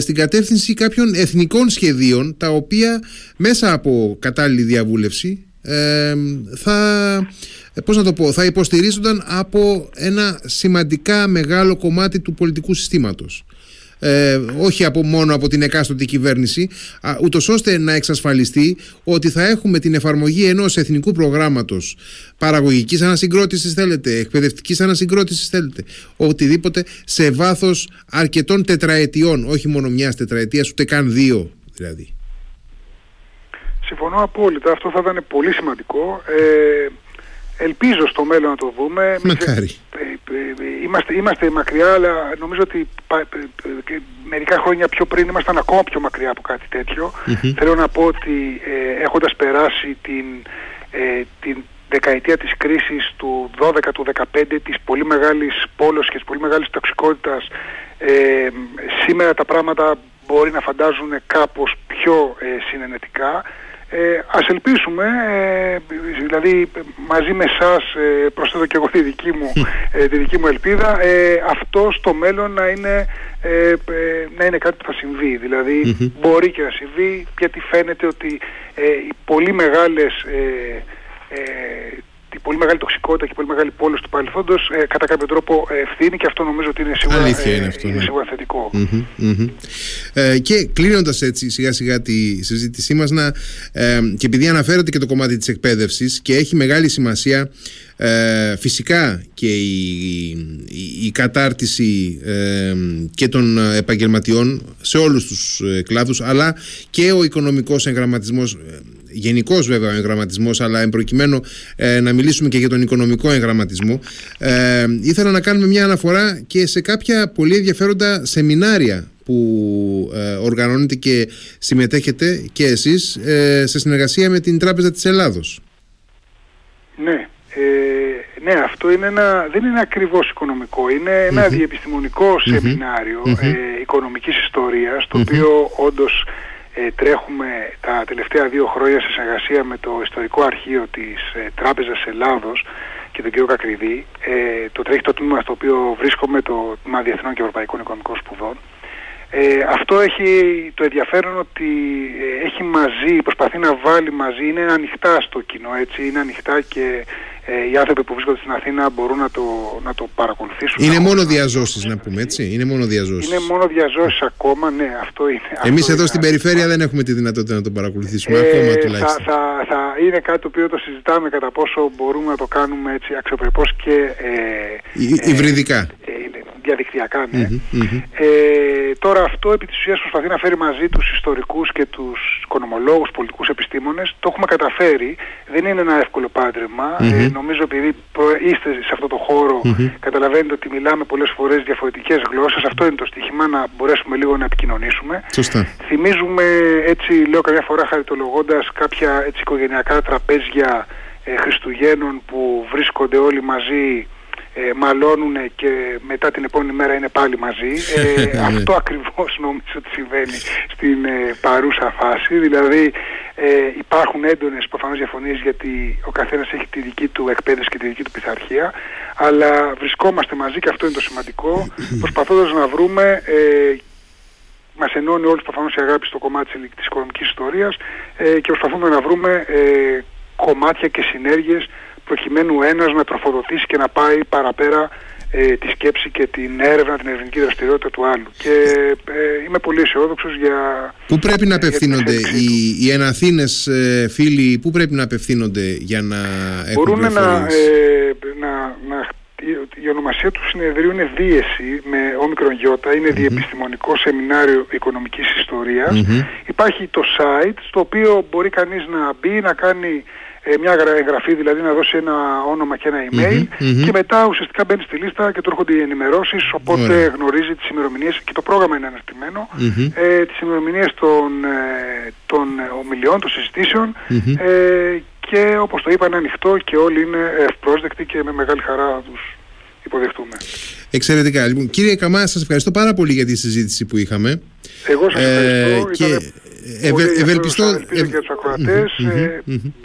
στην κατεύθυνση κάποιων εθνικών σχεδίων τα οποία μέσα από κατάλληλη διαβούλευση θα, πώς να το πω, θα υποστηρίζονταν από ένα σημαντικά μεγάλο κομμάτι του πολιτικού συστήματος. Ε, όχι από, μόνο από την εκάστοτε κυβέρνηση, ούτως ώστε να εξασφαλιστεί ότι θα έχουμε την εφαρμογή ενός εθνικού προγράμματος παραγωγικής ανασυγκρότησης θέλετε, εκπαιδευτικής ανασυγκρότησης θέλετε, οτιδήποτε σε βάθος αρκετών τετραετιών, όχι μόνο μιας τετραετίας, ούτε καν δύο δηλαδή. Συμφωνώ απόλυτα. Αυτό θα ήταν πολύ σημαντικό. Ε, ελπίζω στο μέλλον να το δούμε. Μακάρι. Ε, ε, είμαστε, είμαστε μακριά, αλλά νομίζω ότι μερικά χρόνια πιο πριν ήμασταν ακόμα πιο μακριά από κάτι Θέλω να πω ότι ε, έχοντας περάσει την, ε, την δεκαετία της κρίσης του 12 του 15 της πολύ μεγάλης πόλος και της πολύ μεγάλης τοξικότητας ε, σήμερα τα πράγματα μπορεί να φαντάζουν κάπως πιο ε, συνενετικά ε, ας ελπίσουμε, ε, δηλαδή μαζί με εσάς ε, προσθέτω και εγώ τη δική μου, ε, τη δική μου ελπίδα, ε, αυτό στο μέλλον να είναι, ε, να είναι κάτι που θα συμβεί. δηλαδη μπορεί και να συμβεί γιατί φαίνεται ότι οι πολύ μεγάλες η πολύ μεγάλη τοξικότητα και η πολύ μεγάλη πόλωση του παρελθόντος ε, κατά κάποιο τρόπο ευθύνη και αυτό νομίζω ότι είναι σίγουρα, Αλήθεια είναι αυτό, είναι ναι. σίγουρα θετικό. Ε, και κλείνοντας έτσι σιγά σιγά τη συζήτησή μας να, ε, και επειδή αναφέρατε και το κομμάτι της εκπαίδευσης και έχει μεγάλη σημασία ε, φυσικά και η, η, κατάρτιση ε, και των επαγγελματιών σε όλους τους ε, κλάδους αλλά και ο οικονομικός εγγραμματισμός γενικώ βέβαια ο εγγραμματισμός, αλλά εμπροκειμένου ε, να μιλήσουμε και για τον οικονομικό εγγραμματισμό, ε, ήθελα να κάνουμε μια αναφορά και σε κάποια πολύ ενδιαφέροντα σεμινάρια που ε, οργανώνετε και συμμετέχετε και εσείς ε, σε συνεργασία με την Τράπεζα της Ελλάδος. Ναι, ε, ναι αυτό είναι ένα, δεν είναι ακριβώς οικονομικό, είναι ένα διεπιστημονικό σεμινάριο ε, οικονομικής ιστορίας, το οποίο όντως ε, τρέχουμε τα τελευταία δύο χρόνια σε συνεργασία με το Ιστορικό Αρχείο της ε, Τράπεζας Ελλάδος και τον κύριο Κακριδί. Ε, το τρέχει το τμήμα στο οποίο βρίσκομαι, το τμήμα Διεθνών και Ευρωπαϊκών Οικονομικών Σπουδών. Ε, αυτό έχει το ενδιαφέρον ότι ε, έχει μαζί, προσπαθεί να βάλει μαζί, είναι ανοιχτά στο κοινό, έτσι, είναι ανοιχτά και ε, οι άνθρωποι που βρίσκονται στην Αθήνα μπορούν να το, να το παρακολουθήσουν. Είναι μόνο διαζώσεις να πούμε έτσι, είναι μόνο διαζώσεις. Είναι μόνο διαζώσεις ακόμα, ναι, αυτό είναι. Εμείς εδώ στην περιφέρεια δεν έχουμε τη δυνατότητα να το παρακολουθήσουμε, ε, ακόμα τουλάχιστον. Θα, θα, θα, είναι κάτι το οποίο το συζητάμε κατά πόσο μπορούμε να το κάνουμε έτσι αξιοπρεπώς και... Ε, υβριδικά. Ε, διαδικτυακά, ναι. Ε, τώρα αυτό επί της ουσίας προσπαθεί να φέρει μαζί τους ιστορικούς και τους οικονομολόγους, πολιτικούς επιστήμονες. Το έχουμε καταφέρει. Δεν είναι ένα εύκολο Ε, νομίζω επειδή είστε σε αυτό το χώρο καταλαβαίνετε ότι μιλάμε πολλές φορές διαφορετικές γλώσσες. Αυτό είναι το στοίχημα να μπορέσουμε λίγο να επικοινωνήσουμε. Σωστά. Θυμίζουμε έτσι λέω καμιά φορά χαριτολογώντας κάποια έτσι οικογενειακά τραπέζια ε, Χριστουγέννων που βρίσκονται όλοι μαζί ε, μαλώνουν και μετά την επόμενη μέρα είναι πάλι μαζί. Ε, ναι. αυτό ακριβώς νομίζω ότι συμβαίνει στην ε, παρούσα φάση. Δηλαδή ε, υπάρχουν έντονες προφανώς διαφωνίες γιατί ο καθένας έχει τη δική του εκπαίδευση και τη δική του πειθαρχία αλλά βρισκόμαστε μαζί και αυτό είναι το σημαντικό προσπαθώντας να βρούμε ε, μας ενώνει όλους προφανώς η αγάπη στο κομμάτι της οικονομικής ιστορίας ε, και προσπαθούμε να βρούμε ε, κομμάτια και συνέργειες προκειμένου ένας να τροφοδοτήσει και να πάει παραπέρα ε, τη σκέψη και την έρευνα, την ερευνητική δραστηριότητα του άλλου. Και ε, είμαι πολύ αισιόδοξος για. Πού πρέπει να απευθύνονται οι, οι Εναθήνες ε, φίλοι, πού πρέπει να απευθύνονται για να έχουν Μπορούν να, ε, να, να η ονομασία του συνεδρίου είναι Δίεση με όμικρον γιώτα, είναι διεπιστημονικό σεμινάριο οικονομικής Υπάρχει το site στο οποίο μπορεί κανείς να μπει, να κάνει ε, μια εγγραφή, δηλαδή να δώσει ένα όνομα και ένα email και μετά ουσιαστικά μπαίνει στη λίστα και του έρχονται οι ενημερώσεις οπότε γνωρίζει τις ημερομηνίες και το πρόγραμμα είναι αναστημένο ε, τις ημερομηνίες των, ε, των ομιλιών, των συζητήσεων ε, και όπως το είπα είναι ανοιχτό και όλοι είναι ευπρόσδεκτοι και με μεγάλη χαρά θα τους υποδεχτούμε. Εξαιρετικά. Λοιπόν, κύριε Καμά, σας ευχαριστώ πάρα πολύ για τη συζήτηση που είχαμε. Εγώ σας ευχαριστώ. και ευελπιστώ... Ελπίζω και τους ακροατές,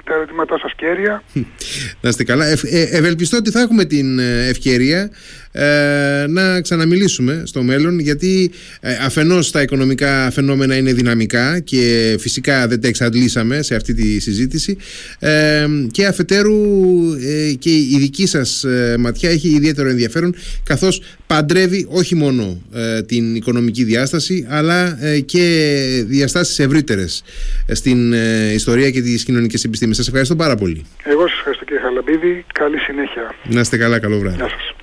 τα ερωτήματά σας κέρια. Να είστε καλά. Ε, ευελπιστώ ότι θα έχουμε την ε, ευκαιρία ε, να ξαναμιλήσουμε στο μέλλον γιατί ε, αφενός τα οικονομικά φαινόμενα είναι δυναμικά και φυσικά δεν τα εξαντλήσαμε σε αυτή τη συζήτηση ε, και αφετέρου και η δική σας ματιά έχει ιδιαίτερο ενδιαφέρον καθώς παντρεύει όχι μόνο ε, την οικονομική διάσταση αλλά ε, και διαστάσεις ευρύτερες στην ιστορία και τις κοινωνικές επιστήμες. Σας ευχαριστώ πάρα πολύ. Εγώ σας ευχαριστώ κύριε Χαλαμπίδη. Καλή συνέχεια. Να είστε καλά. Καλό βράδυ. Γεια σας.